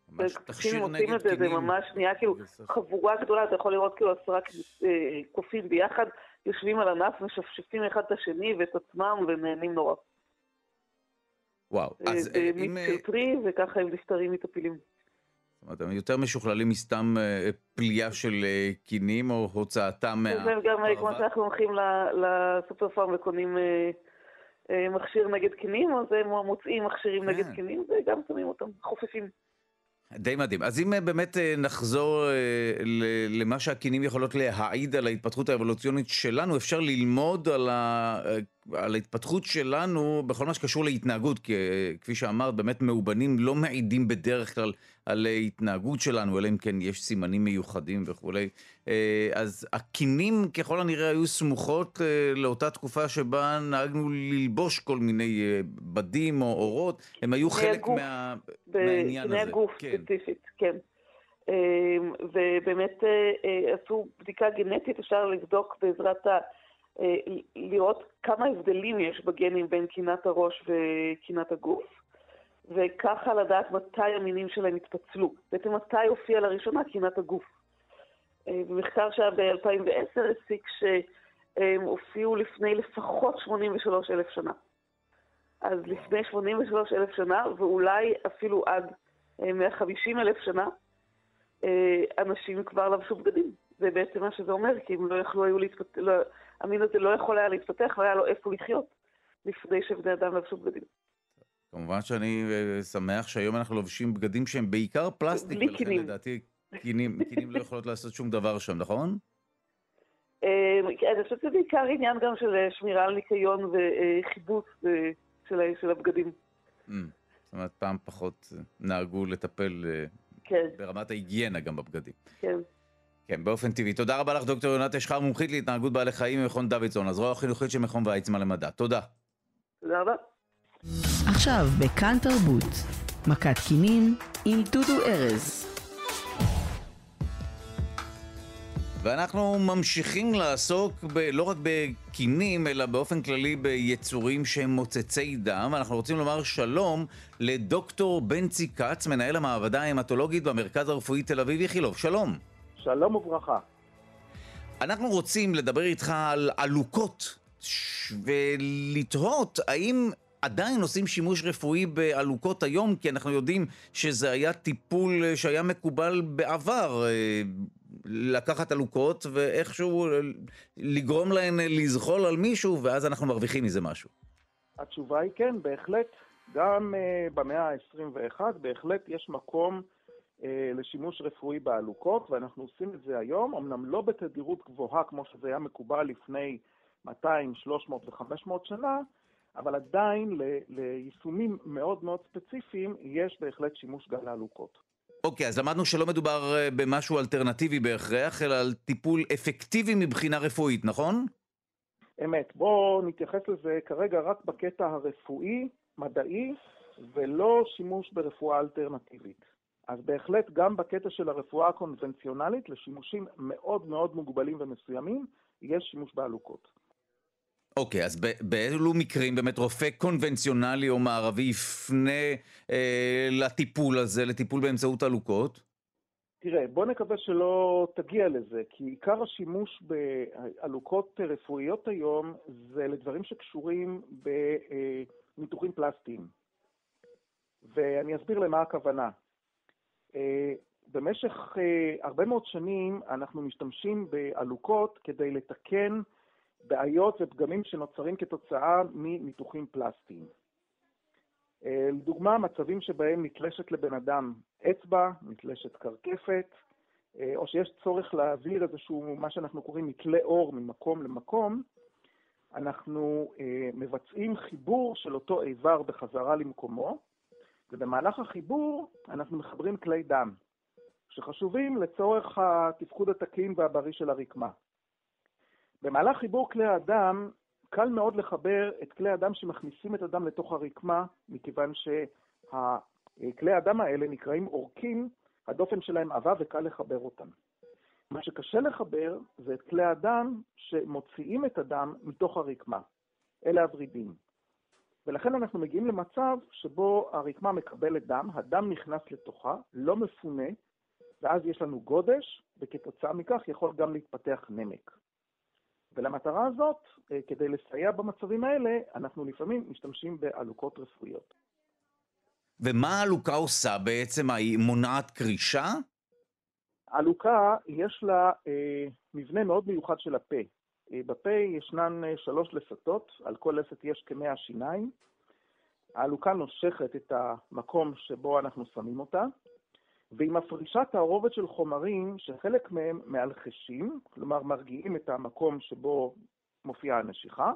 ממש תכשיר נגד את זה, זה ממש נהיה כאילו חבורה גדולה, אתה יכול לראות כאילו עשרה קופים ביחד, יושבים על ענף, משפשפים אחד את השני ואת עצמם ונהנים נורא. וואו, אז אה, אם... אה, של פרי, וככה הם נפטרים מטפילים. זאת אומרת, הם יותר משוכללים מסתם אה, פליאה של אה, קינים או הוצאתם מה... זה גם אה, כמו? שאנחנו הולכים לסופר פארם וקונים אה, אה, מכשיר נגד קינים, אז הם מוצאים מכשירים כן. נגד קינים וגם שמים אותם, חופפים. די מדהים. אז אם אה, באמת אה, נחזור אה, למה שהקינים יכולות להעיד על ההתפתחות האבולוציונית שלנו, אפשר ללמוד על, ה... אה, על ההתפתחות שלנו בכל מה שקשור להתנהגות, כי כפי שאמרת, באמת מאובנים לא מעידים בדרך כלל על אה, התנהגות שלנו, אלא אם כן יש סימנים מיוחדים וכולי. אה, אז הקינים ככל הנראה היו סמוכות אה, לאותה תקופה שבה נהגנו ללבוש כל מיני אה, בדים או אורות, הם היו חלק הגוף. מה... מהעניין בקני הזה. הגוף כן. ספציפית, כן. ובאמת עשו בדיקה גנטית, אפשר לבדוק בעזרת ה... אה, לראות כמה הבדלים יש בגנים בין קינת הראש וקינת הגוף, וככה לדעת מתי המינים שלהם התפצלו. בעצם מתי הופיעה לראשונה קינת הגוף. אה, במחקר שהיה ב-2010 הסיק שהם הופיעו לפני לפחות 83 אלף שנה. אז לפני 83 אלף שנה, ואולי אפילו עד אה, 150 אלף שנה, אה, אנשים כבר לבשו בגדים. זה בעצם מה שזה אומר, כי הם לא יכלו היו להתפתח, לא, המין הזה לא יכול היה להתפתח והיה לו איפה לחיות לפני שבני אדם לבשו בגדים. כמובן שאני אה, שמח שהיום אנחנו לובשים בגדים שהם בעיקר פלסטיק, בלי ולכן קינים. לדעתי קינים, קינים לא יכולות לעשות שום דבר שם, נכון? אה, אני חושבת שזה בעיקר עניין גם של אה, שמירה על ניקיון וחיבוץ אה, של הבגדים. Mm. זאת אומרת, פעם פחות נהגו לטפל כן, ברמת ההיגיינה גם בבגדים. כן. כן, באופן טבעי. תודה רבה לך, דוקטור יונת אשחר, מומחית להתנהגות בעלי חיים ממכון דוידסון, הזרוע החינוכית של מכון ויצמן למדע. תודה. תודה רבה. עכשיו בכאן תרבות, מכת קינים עם דודו ארז. ואנחנו ממשיכים לעסוק ב, לא רק בקינים, אלא באופן כללי ביצורים שהם מוצצי דם. אנחנו רוצים לומר שלום לדוקטור בנצי כץ, מנהל המעבדה ההמטולוגית במרכז הרפואי תל אביב איכילוב. שלום. שלום וברכה. אנחנו רוצים לדבר איתך על עלוקות, ולתהות האם עדיין עושים שימוש רפואי בעלוקות היום, כי אנחנו יודעים שזה היה טיפול שהיה מקובל בעבר, אה, לקחת עלוקות ואיכשהו אה, לגרום להן אה, לזחול על מישהו, ואז אנחנו מרוויחים מזה משהו. התשובה היא כן, בהחלט. גם uh, במאה ה-21 בהחלט יש מקום לשימוש רפואי בעלוקות, ואנחנו עושים את זה היום, אמנם לא בתדירות גבוהה כמו שזה היה מקובל לפני 200, 300 ו-500 שנה, אבל עדיין ל- ליישומים מאוד מאוד ספציפיים יש בהחלט שימוש גם לעלוקות. אוקיי, אז למדנו שלא מדובר אה, במשהו אלטרנטיבי בהכרח, אלא על טיפול אפקטיבי מבחינה רפואית, נכון? אמת. בואו נתייחס לזה כרגע רק בקטע הרפואי, מדעי, ולא שימוש ברפואה אלטרנטיבית. אז בהחלט גם בקטע של הרפואה הקונבנציונלית, לשימושים מאוד מאוד מוגבלים ומסוימים, יש שימוש בעלוקות. אוקיי, אז ב- באילו מקרים באמת רופא קונבנציונלי או מערבי יפנה אה, לטיפול הזה, לטיפול באמצעות עלוקות? תראה, בוא נקווה שלא תגיע לזה, כי עיקר השימוש בעלוקות רפואיות היום זה לדברים שקשורים בניתוחים פלסטיים. ואני אסביר למה הכוונה. אה, במשך אה, הרבה מאוד שנים אנחנו משתמשים בעלוקות כדי לתקן בעיות ופגמים שנוצרים כתוצאה מניתוחים פלסטיים. אה, לדוגמה, מצבים שבהם נתלשת לבן אדם אצבע, נתלשת קרקפת, או שיש צורך להעביר איזשהו, מה שאנחנו קוראים מתלה אור ממקום למקום, אנחנו מבצעים חיבור של אותו איבר בחזרה למקומו, ובמהלך החיבור אנחנו מחברים כלי דם, שחשובים לצורך התפקוד התקין והבריא של הרקמה. במהלך חיבור כלי הדם, קל מאוד לחבר את כלי הדם שמכניסים את הדם לתוך הרקמה, מכיוון שכלי הדם האלה נקראים עורקים, הדופן שלהם עבה וקל לחבר אותם. מה שקשה לחבר זה את כלי הדם שמוציאים את הדם מתוך הרקמה. אלה הוורידים. ולכן אנחנו מגיעים למצב שבו הרקמה מקבלת דם, הדם נכנס לתוכה, לא מפונה, ואז יש לנו גודש, וכתוצאה מכך יכול גם להתפתח נמק. ולמטרה הזאת, אה, כדי לסייע במצבים האלה, אנחנו לפעמים משתמשים בעלוקות רפואיות. ומה העלוקה עושה בעצם? היא מונעת קרישה? עלוקה, יש לה אה, מבנה מאוד מיוחד של הפה. אה, בפה ישנן אה, שלוש לסתות, על כל לסת יש כמאה שיניים. העלוקה נושכת את המקום שבו אנחנו שמים אותה, והיא מפרישה תערובת של חומרים שחלק מהם מאלחשים, כלומר מרגיעים את המקום שבו מופיעה הנשיכה,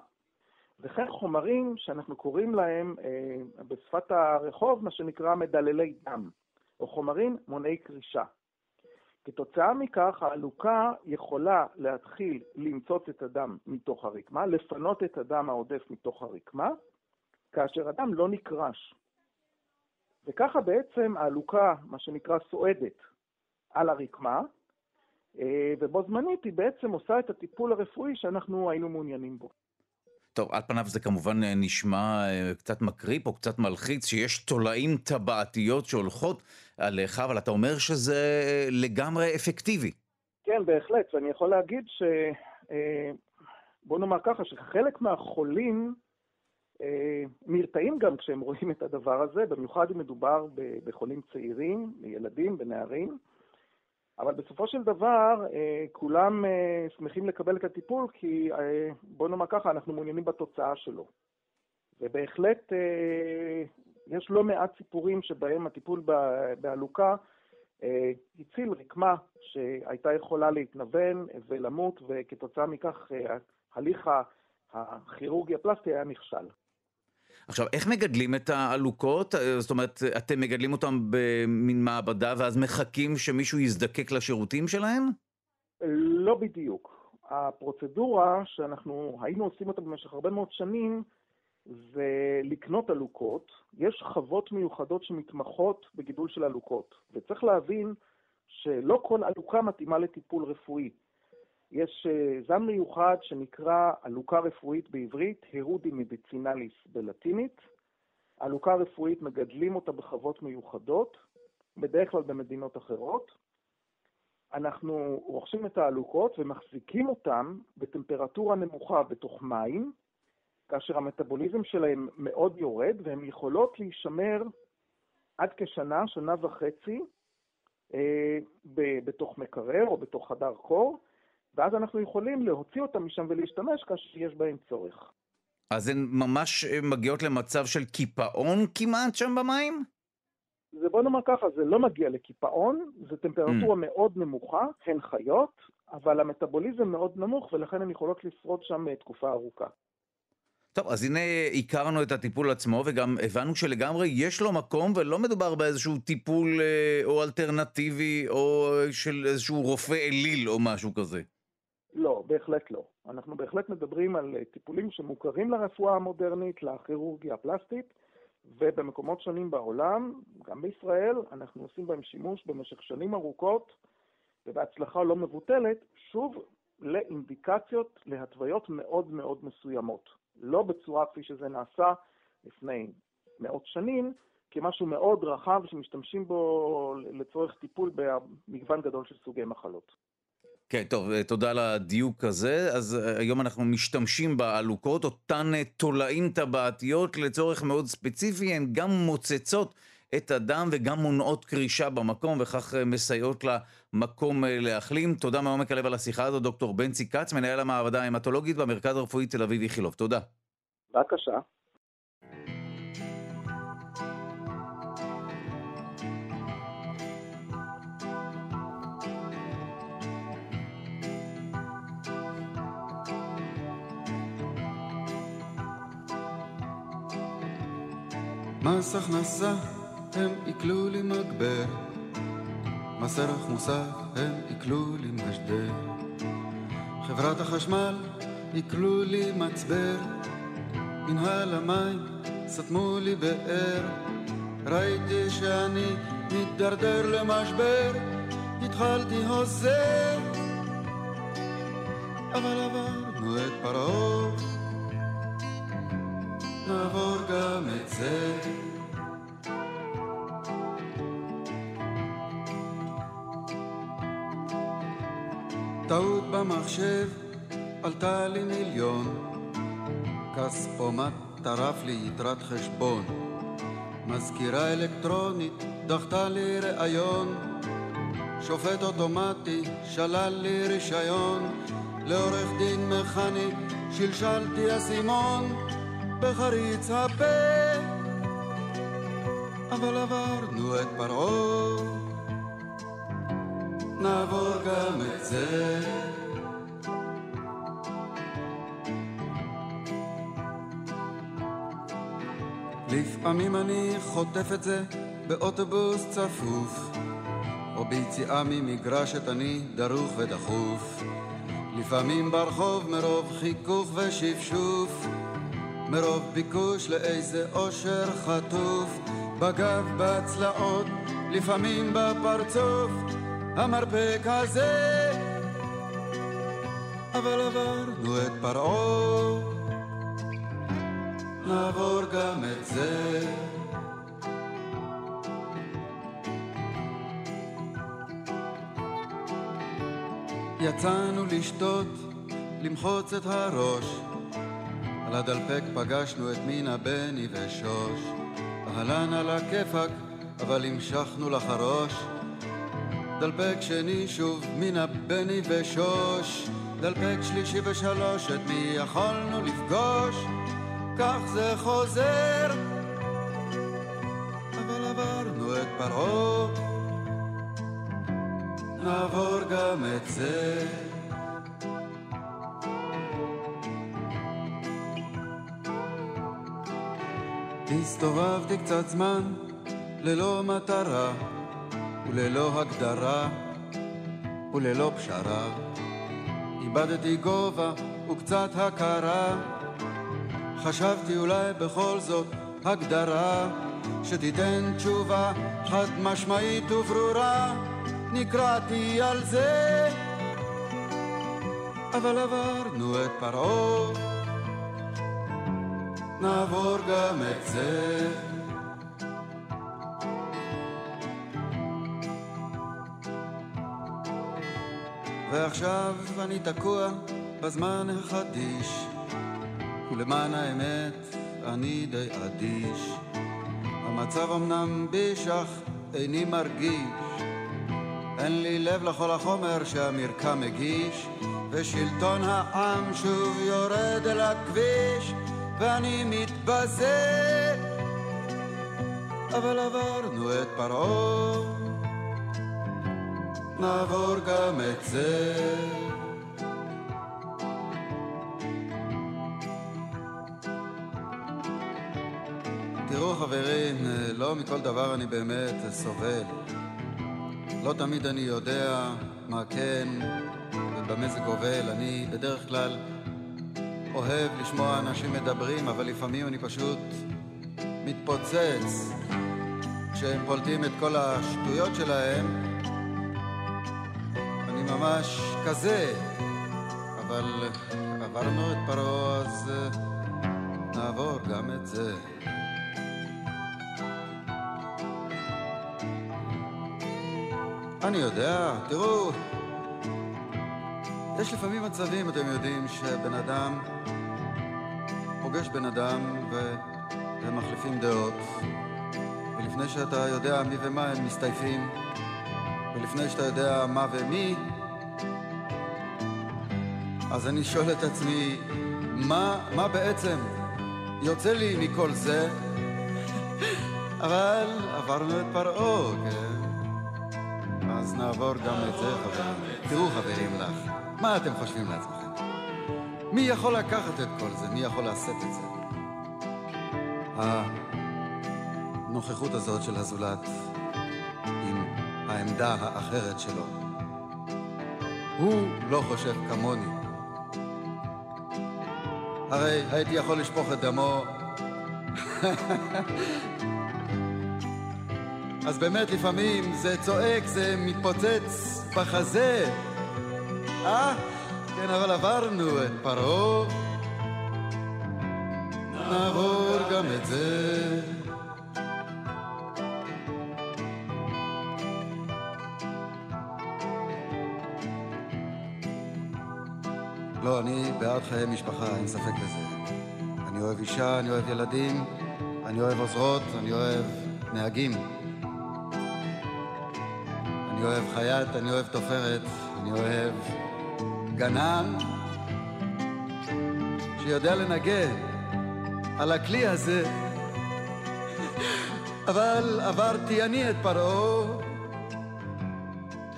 וכן חומרים שאנחנו קוראים להם אה, בשפת הרחוב מה שנקרא מדללי דם, או חומרים מונעי קרישה. כתוצאה מכך, העלוקה יכולה להתחיל למצוץ את הדם מתוך הרקמה, לפנות את הדם העודף מתוך הרקמה, כאשר הדם לא נקרש. וככה בעצם העלוקה, מה שנקרא סועדת, על הרקמה, אה, ובו זמנית היא בעצם עושה את הטיפול הרפואי שאנחנו היינו מעוניינים בו. טוב, על פניו זה כמובן אה, נשמע אה, קצת מקריפ או קצת מלחיץ, שיש תולעים טבעתיות שהולכות עליך, אבל אתה אומר שזה לגמרי אפקטיבי. כן, בהחלט, ואני יכול להגיד ש... בוא נאמר ככה, שחלק מהחולים נרתעים גם כשהם רואים את הדבר הזה, במיוחד אם מדובר בחולים צעירים, בילדים, בנערים. אבל בסופו של דבר, אה, כולם אה, שמחים לקבל את הטיפול, כי אה, בוא נאמר ככה, אנחנו מעוניינים בתוצאה שלו. ובהחלט יש לא מעט סיפורים שבהם הטיפול בעלוקה הציל רקמה שהייתה יכולה להתנוון ולמות, וכתוצאה מכך הליך הכירורגי הפלסטי היה נכשל. עכשיו, איך מגדלים את העלוקות? זאת אומרת, אתם מגדלים אותם במין מעבדה ואז מחכים שמישהו יזדקק לשירותים שלהם? לא בדיוק. הפרוצדורה שאנחנו היינו עושים אותה במשך הרבה מאוד שנים זה לקנות עלוקות. יש חוות מיוחדות שמתמחות בגידול של עלוקות, וצריך להבין שלא כל עלוקה מתאימה לטיפול רפואי. יש אה, זן מיוחד שנקרא עלוקה רפואית בעברית, הרודי מדיצינליס בלטינית. עלוקה רפואית מגדלים אותה בחוות מיוחדות, בדרך כלל במדינות אחרות. אנחנו רוכשים את העלוקות ומחזיקים אותן בטמפרטורה נמוכה בתוך מים, כאשר המטאבוליזם שלהם מאוד יורד, והן יכולות להישמר עד כשנה, שנה וחצי, אה, בתוך מקרר או בתוך חדר קור, ואז אנחנו יכולים להוציא אותם משם ולהשתמש כאשר יש בהם צורך. אז הן ממש אה, מגיעות למצב של קיפאון כמעט שם במים? זה בוא נאמר ככה, זה לא מגיע לקיפאון, זו טמפרטורה mm. מאוד נמוכה, הן חיות, אבל המטאבוליזם מאוד נמוך ולכן הן יכולות לשרוד שם אה, תקופה ארוכה. טוב, אז הנה הכרנו את הטיפול עצמו וגם הבנו שלגמרי יש לו מקום ולא מדובר באיזשהו טיפול אה, או אלטרנטיבי או של איזשהו רופא אליל או משהו כזה. לא, בהחלט לא. אנחנו בהחלט מדברים על אה, טיפולים שמוכרים לרפואה המודרנית, לכירורגיה הפלסטית, ובמקומות שונים בעולם, גם בישראל, אנחנו עושים בהם שימוש במשך שנים ארוכות, ובהצלחה לא מבוטלת, שוב, לאינדיקציות, להתוויות מאוד מאוד מסוימות. לא בצורה כפי שזה נעשה לפני מאות שנים, כמשהו מאוד רחב שמשתמשים בו לצורך טיפול במגוון גדול של סוגי מחלות. כן, טוב, אה, תודה על הדיוק הזה. אז אה, היום אנחנו משתמשים בעלוקות, אותן אה, תולעים טבעתיות לצורך מאוד ספציפי, הן גם מוצצות את הדם וגם מונעות קרישה במקום, וכך מסייעות למקום להחלים. תודה מעומק הלב על השיחה הזאת, דוקטור בנצי כץ, מנהל המעבדה ההמטולוגית במרכז הרפואי תל אביב איכילוב. תודה. בבקשה. מס הכנסה הם עיקלו לי מגבר, מס ערך מוסף הם עיקלו לי משדר, חברת החשמל עיקלו לי מצבר, מנהל המים סתמו לי באר, ראיתי שאני מתדרדר למשבר, התחלתי הוזר, טרף לי יתרת חשבון, מזכירה אלקטרונית דחתה לי ראיון, שופט אוטומטי שלל לי רישיון, לעורך דין מכני שלשלתי אסימון. בחריץ הפה, אבל עברנו את פרעה, נעבור גם את זה. לפעמים אני חוטף את זה באוטובוס צפוף, או ביציאה ממגרשת אני דרוך ודחוף. לפעמים ברחוב מרוב חיכוך ושפשוף, מרוב ביקוש לאיזה אושר חטוף, בגב, בצלעות, לפעמים בפרצוף, המרפק הזה. אבל עברנו את פרעה, נעבור גם את זה. יצאנו לשתות, למחוץ את הראש. על הדלפק פגשנו את מינה, בני ושוש. אהלן על הכיפאק, אבל המשכנו לחרוש. דלפק שני שוב, מינה, בני ושוש. דלפק שלישי ושלוש, את מי יכולנו לפגוש? כך זה חוזר. אבל עברנו את פרעה. נעבור גם את זה. הסתובבתי קצת זמן ללא מטרה וללא הגדרה וללא פשרה. איבדתי גובה וקצת הכרה. חשבתי אולי בכל זאת הגדרה שתיתן תשובה חד משמעית וברורה. נקרעתי על זה, אבל עברנו את פרעה, נעבור גם את זה. ועכשיו אני תקוע בזמן החדיש, ולמען האמת אני די אדיש. המצב אמנם ביש אך איני מרגיש אין לי לב לכל החומר שהמרקם מגיש, ושלטון העם שוב יורד אל הכביש, ואני מתבזה. אבל עברנו את פרעה, נעבור גם את זה. חברים, לא מכל דבר אני באמת סובל. לא תמיד אני יודע מה כן ובמה זה גובל. אני בדרך כלל אוהב לשמוע אנשים מדברים, אבל לפעמים אני פשוט מתפוצץ כשהם פולטים את כל השטויות שלהם. אני ממש כזה, אבל עברנו את פרעה, אז נעבור גם את זה. אני יודע, תראו, יש לפעמים מצבים, אתם יודעים, שבן אדם פוגש בן אדם. והם מחליפים דעות, ולפני שאתה יודע מי ומה הם מסתייפים, ולפני שאתה יודע מה ומי, אז אני שואל את עצמי, מה, מה בעצם יוצא לי מכל זה? אבל עברנו את פרעה, כן? נעבור גם את זה, חברים. תראו, חברים לך, מה אתם חושבים לעצמכם? מי יכול לקחת את כל זה? מי יכול לשאת את זה? הנוכחות הזאת של הזולת עם העמדה האחרת שלו. הוא לא חושב כמוני. הרי הייתי יכול לשפוך את דמו אז באמת לפעמים זה צועק, זה מתפוצץ בחזה. אה? כן, אבל עברנו את פרעה. נעבור גם את זה. לא, אני בעד חיי משפחה, אין ספק בזה. אני אוהב אישה, אני אוהב ילדים, אני אוהב עוזרות, אני אוהב נהגים. אני אוהב חייט, אני אוהב תופרת, אני אוהב גנן שיודע לנגן על הכלי הזה. אבל עברתי אני את פרעה,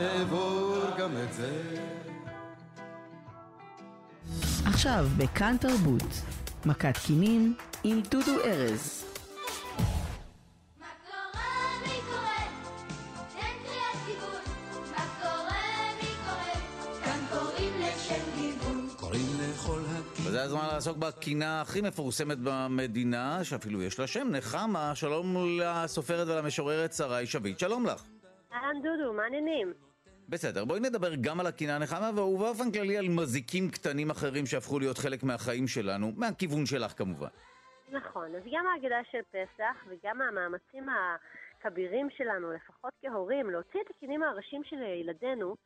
אעבור גם את זה. עכשיו בכאן תרבות, מכת קינים עם דודו ארז. לעסוק בקינה הכי מפורסמת במדינה, שאפילו יש לה שם, נחמה. שלום לסופרת ולמשוררת שרי שביט, שלום לך. אהלן דודו, מה העניינים? בסדר, בואי נדבר גם על הקינה נחמה, ובאופן כללי על מזיקים קטנים אחרים שהפכו להיות חלק מהחיים שלנו, מהכיוון שלך כמובן. נכון, אז גם ההגדה של פסח וגם המאמצים הכבירים שלנו, לפחות כהורים, להוציא את הקינים הראשים של ילדינו,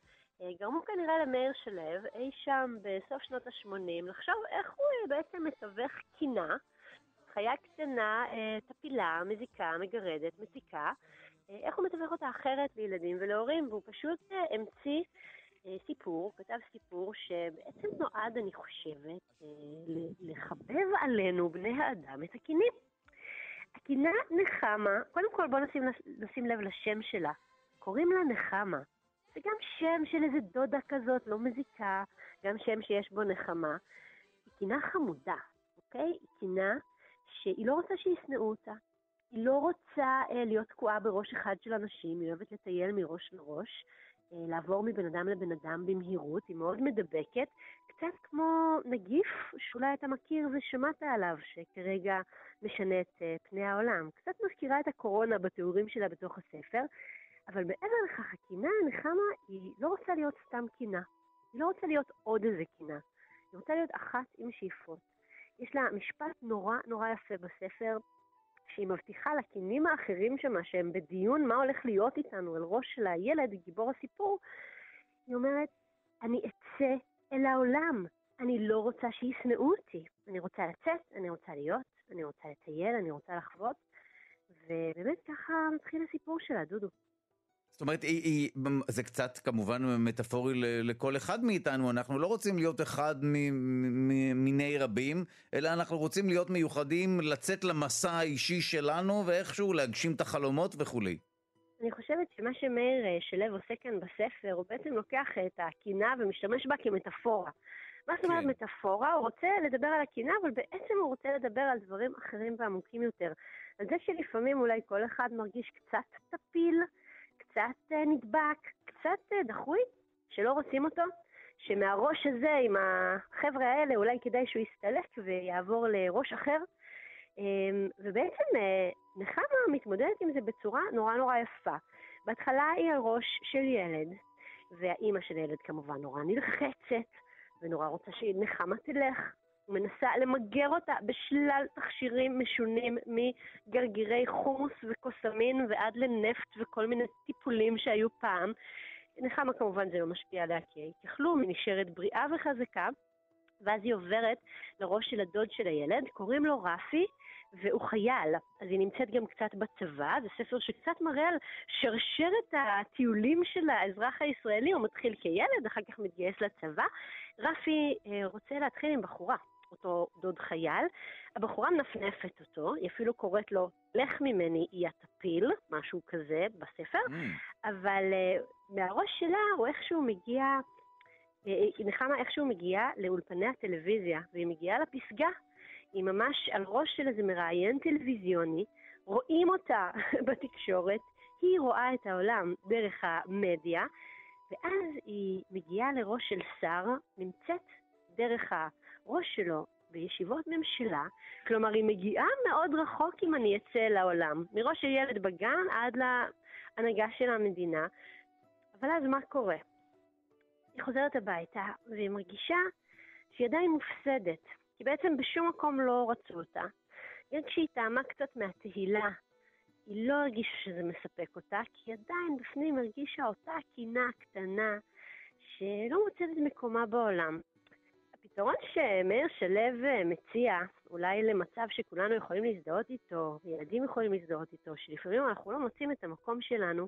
גרמו כנראה למאיר שלו, אי שם בסוף שנות ה-80, לחשוב איך הוא אה, בעצם מתווך קינה, חיה קטנה, אה, טפילה, מזיקה, מגרדת, מציקה, איך הוא מתווך אותה אחרת לילדים ולהורים, והוא פשוט המציא סיפור, כתב סיפור שבעצם נועד, אני חושבת, לחבב עלינו, בני האדם, את הקינים. הקינה נחמה, קודם כל בואו נשים, נשים לב לשם שלה. קוראים לה נחמה. זה גם שם של איזה דודה כזאת, לא מזיקה, גם שם שיש בו נחמה. היא קינה חמודה, אוקיי? היא קינה שהיא לא רוצה שישנאו אותה. היא לא רוצה אה, להיות תקועה בראש אחד של אנשים, היא אוהבת לטייל מראש לראש, אה, לעבור מבן אדם לבן אדם במהירות, היא מאוד מדבקת, קצת כמו נגיף שאולי אתה מכיר ושמעת עליו, שכרגע משנה את אה, פני העולם. קצת מזכירה את הקורונה בתיאורים שלה בתוך הספר, אבל מעבר לכך, הקינה הנחמה היא לא רוצה להיות סתם קינה. היא לא רוצה להיות עוד איזה קינה. היא רוצה להיות אחת עם שאיפות. יש לה משפט נורא נורא יפה בספר, שהיא מבטיחה לקינים האחרים שמה, שהם בדיון מה הולך להיות איתנו, אל ראש של הילד, גיבור הסיפור, היא אומרת, אני אצא אל העולם. אני לא רוצה שישנאו אותי. אני רוצה לצאת, אני רוצה להיות, אני רוצה לטייל, אני רוצה לחוות. ובאמת ככה מתחיל הסיפור שלה, דודו. זאת אומרת, היא, היא, זה קצת כמובן מטאפורי לכל אחד מאיתנו, אנחנו לא רוצים להיות אחד מיני רבים, אלא אנחנו רוצים להיות מיוחדים, לצאת למסע האישי שלנו ואיכשהו להגשים את החלומות וכולי. אני חושבת שמה שמאיר אה, שלו עושה כאן בספר, הוא בעצם לוקח את הקינה ומשתמש בה כמטאפורה. מה זאת אומרת כן. מטאפורה? הוא רוצה לדבר על הקינה, אבל בעצם הוא רוצה לדבר על דברים אחרים ועמוקים יותר. על זה שלפעמים אולי כל אחד מרגיש קצת טפיל, קצת אה, נדבק, קצת אה, דחוי, שלא רוצים אותו, שמהראש הזה עם החבר'ה האלה אולי כדאי שהוא יסתלק ויעבור לראש אחר. אמ, ובעצם אה, נחמה מתמודדת עם זה בצורה נורא נורא יפה. בהתחלה היא על ראש של ילד, והאימא של הילד כמובן נורא נלחצת, ונורא רוצה שנחמה תלך, מנסה למגר אותה בשלל תכשירים משונים מגרגירי חומוס וקוסמין ועד לנפט וכל מיני טיפולים שהיו פעם. נחמה כמובן זה לא משפיע עליה כי היא ככלום, היא נשארת בריאה וחזקה, ואז היא עוברת לראש של הדוד של הילד, קוראים לו רפי, והוא חייל, אז היא נמצאת גם קצת בצבא, זה ספר שקצת מראה על שרשרת הטיולים של האזרח הישראלי, הוא מתחיל כילד, אחר כך מתגייס לצבא. רפי אה, רוצה להתחיל עם בחורה, אותו דוד חייל. הבחורה מנפנפת אותו, היא אפילו קוראת לו, לך ממני, היא הטפיל, משהו כזה בספר, mm. אבל uh, מהראש שלה הוא איכשהו מגיע, uh, נחמה איכשהו מגיעה לאולפני הטלוויזיה, והיא מגיעה לפסגה. היא ממש על ראש של איזה מראיין טלוויזיוני, רואים אותה בתקשורת, היא רואה את העולם דרך המדיה, ואז היא מגיעה לראש של שר, נמצאת דרך הראש שלו בישיבות ממשלה, כלומר היא מגיעה מאוד רחוק אם אני אצא לעולם, מראש של ילד בגן עד להנהגה של המדינה. אבל אז מה קורה? היא חוזרת הביתה והיא מרגישה שהיא עדיין מופסדת, כי בעצם בשום מקום לא רצו אותה. גם כשהיא טעמה קצת מהתהילה, היא לא הרגישה שזה מספק אותה, כי עדיין בפנים הרגישה אותה קינה קטנה שלא מוצאת את מקומה בעולם. הפתרון שמאיר שלו אה, מציע, אולי למצב שכולנו יכולים להזדהות איתו, ילדים יכולים להזדהות איתו, שלפעמים אנחנו לא מוצאים את המקום שלנו,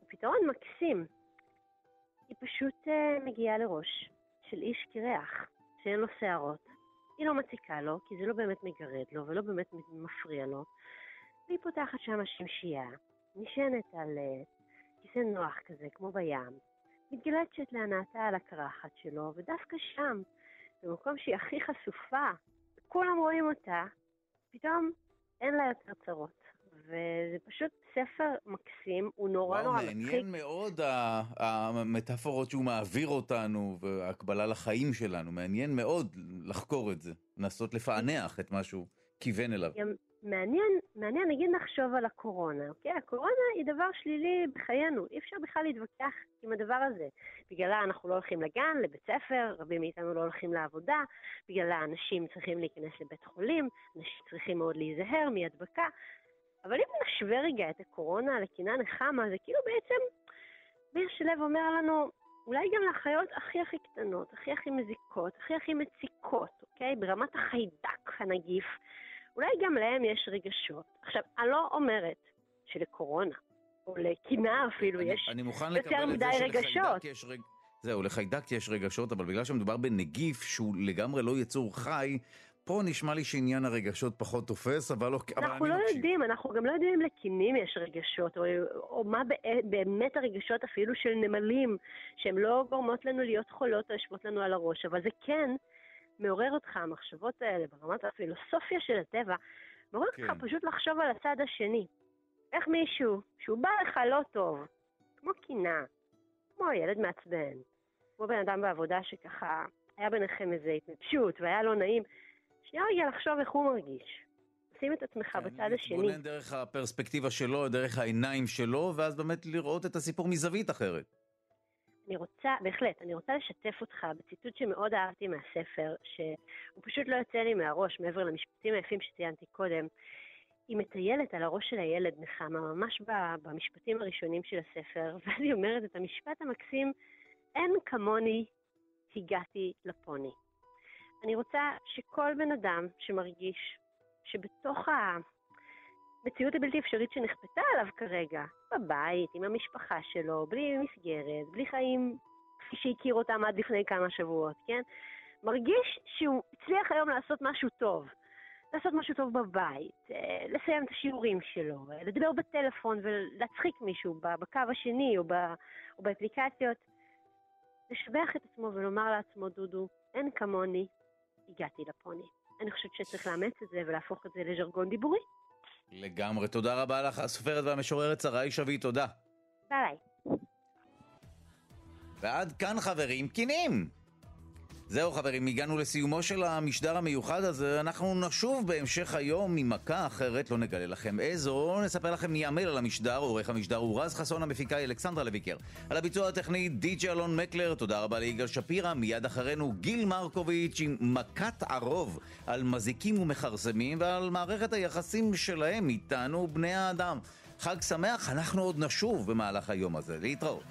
הוא פתרון מקסים. היא פשוט uh, מגיעה לראש של איש קרח, שאין לו שערות. היא לא מציקה לו, כי זה לא באמת מגרד לו ולא באמת מפריע לו, והיא פותחת שם שמשייה, נשענת על uh, כיסא נוח כזה, כמו בים, מתגלצת להנאתה על הקרחת שלו, ודווקא שם, במקום שהיא הכי חשופה, כולם רואים אותה, פתאום אין לה יותר צרות. וזה פשוט ספר מקסים, הוא נורא וואו, נורא מצחיק. מעניין מאוד המטאפורות שהוא מעביר אותנו, וההקבלה לחיים שלנו. מעניין מאוד לחקור את זה, לנסות לפענח את מה שהוא כיוון אליו. מעניין, מעניין, נגיד נחשוב על הקורונה, אוקיי? הקורונה היא דבר שלילי בחיינו, אי אפשר בכלל להתווכח עם הדבר הזה. בגללה אנחנו לא הולכים לגן, לבית ספר, רבים מאיתנו לא הולכים לעבודה, בגללה אנשים צריכים להיכנס לבית חולים, אנשים צריכים מאוד להיזהר מהדבקה. אבל אם נשווה רגע את הקורונה לקינה נחמה, זה כאילו בעצם, מאיר שלו אומר לנו, אולי גם לחיות הכי הכי קטנות, הכי הכי מזיקות, הכי הכי מציקות, אוקיי? ברמת החיידק הנגיף, אולי גם להם יש רגשות. עכשיו, אני לא אומרת שלקורונה, או לקינה אפילו, אני, יש אני יותר מדי רגשות. יש רגשות. זהו, לחיידק יש רגשות, אבל בגלל שמדובר בנגיף שהוא לגמרי לא יצור חי, פה נשמע לי שעניין הרגשות פחות תופס, אבל, לא, אבל אנחנו אני לא מקשיב. יודעים, אנחנו גם לא יודעים אם לקינים יש רגשות, או, או מה בא- באמת הרגשות אפילו של נמלים, שהן לא גורמות לנו להיות חולות או יושבות לנו על הראש, אבל זה כן מעורר אותך, המחשבות האלה, ברמת הפילוסופיה של הטבע, מעורר כן. אותך פשוט לחשוב על הצד השני. איך מישהו, שהוא בא לך לא טוב, כמו קינה, כמו ילד מעצבן, כמו בן אדם בעבודה שככה היה ביניכם איזו התנגשות והיה לא נעים, שנייה רגע לחשוב איך הוא מרגיש. שים את עצמך בצד השני. להתבונן דרך הפרספקטיבה שלו, דרך העיניים שלו, ואז באמת לראות את הסיפור מזווית אחרת. אני רוצה, בהחלט, אני רוצה לשתף אותך בציטוט שמאוד אהבתי מהספר, שהוא פשוט לא יוצא לי מהראש, מעבר למשפטים היפים שציינתי קודם. היא מטיילת על הראש של הילד נחמה, ממש במשפטים הראשונים של הספר, ואז היא אומרת את המשפט המקסים, אין כמוני הגעתי לפוני. אני רוצה שכל בן אדם שמרגיש שבתוך המציאות הבלתי אפשרית שנכפתה עליו כרגע, בבית, עם המשפחה שלו, בלי מסגרת, בלי חיים כפי שהכיר אותם עד לפני כמה שבועות, כן? מרגיש שהוא הצליח היום לעשות משהו טוב. לעשות משהו טוב בבית, אה, לסיים את השיעורים שלו, אה, לדבר בטלפון ולהצחיק מישהו בקו השני או, ב- או באפליקציות. לשבח את עצמו ולומר לעצמו, דודו, אין כמוני, הגעתי לפוני. אני חושבת שצריך לאמץ את זה ולהפוך את זה לז'רגון דיבורי. לגמרי. תודה רבה לך, הסופרת והמשוררת שרי שביט, תודה. ביי. ועד כאן חברים, קינים! זהו חברים, הגענו לסיומו של המשדר המיוחד הזה, אנחנו נשוב בהמשך היום ממכה אחרת, לא נגלה לכם איזו, נספר לכם מי יעמל על המשדר, עורך המשדר הוא רז חסון, המפיקה אלכסנדרה לויקר. על הביצוע הטכני די.ג'י אלון מקלר, תודה רבה ליגאל שפירא, מיד אחרינו גיל מרקוביץ' עם מכת ערוב על מזיקים ומכרסמים ועל מערכת היחסים שלהם איתנו בני האדם. חג שמח, אנחנו עוד נשוב במהלך היום הזה, להתראות.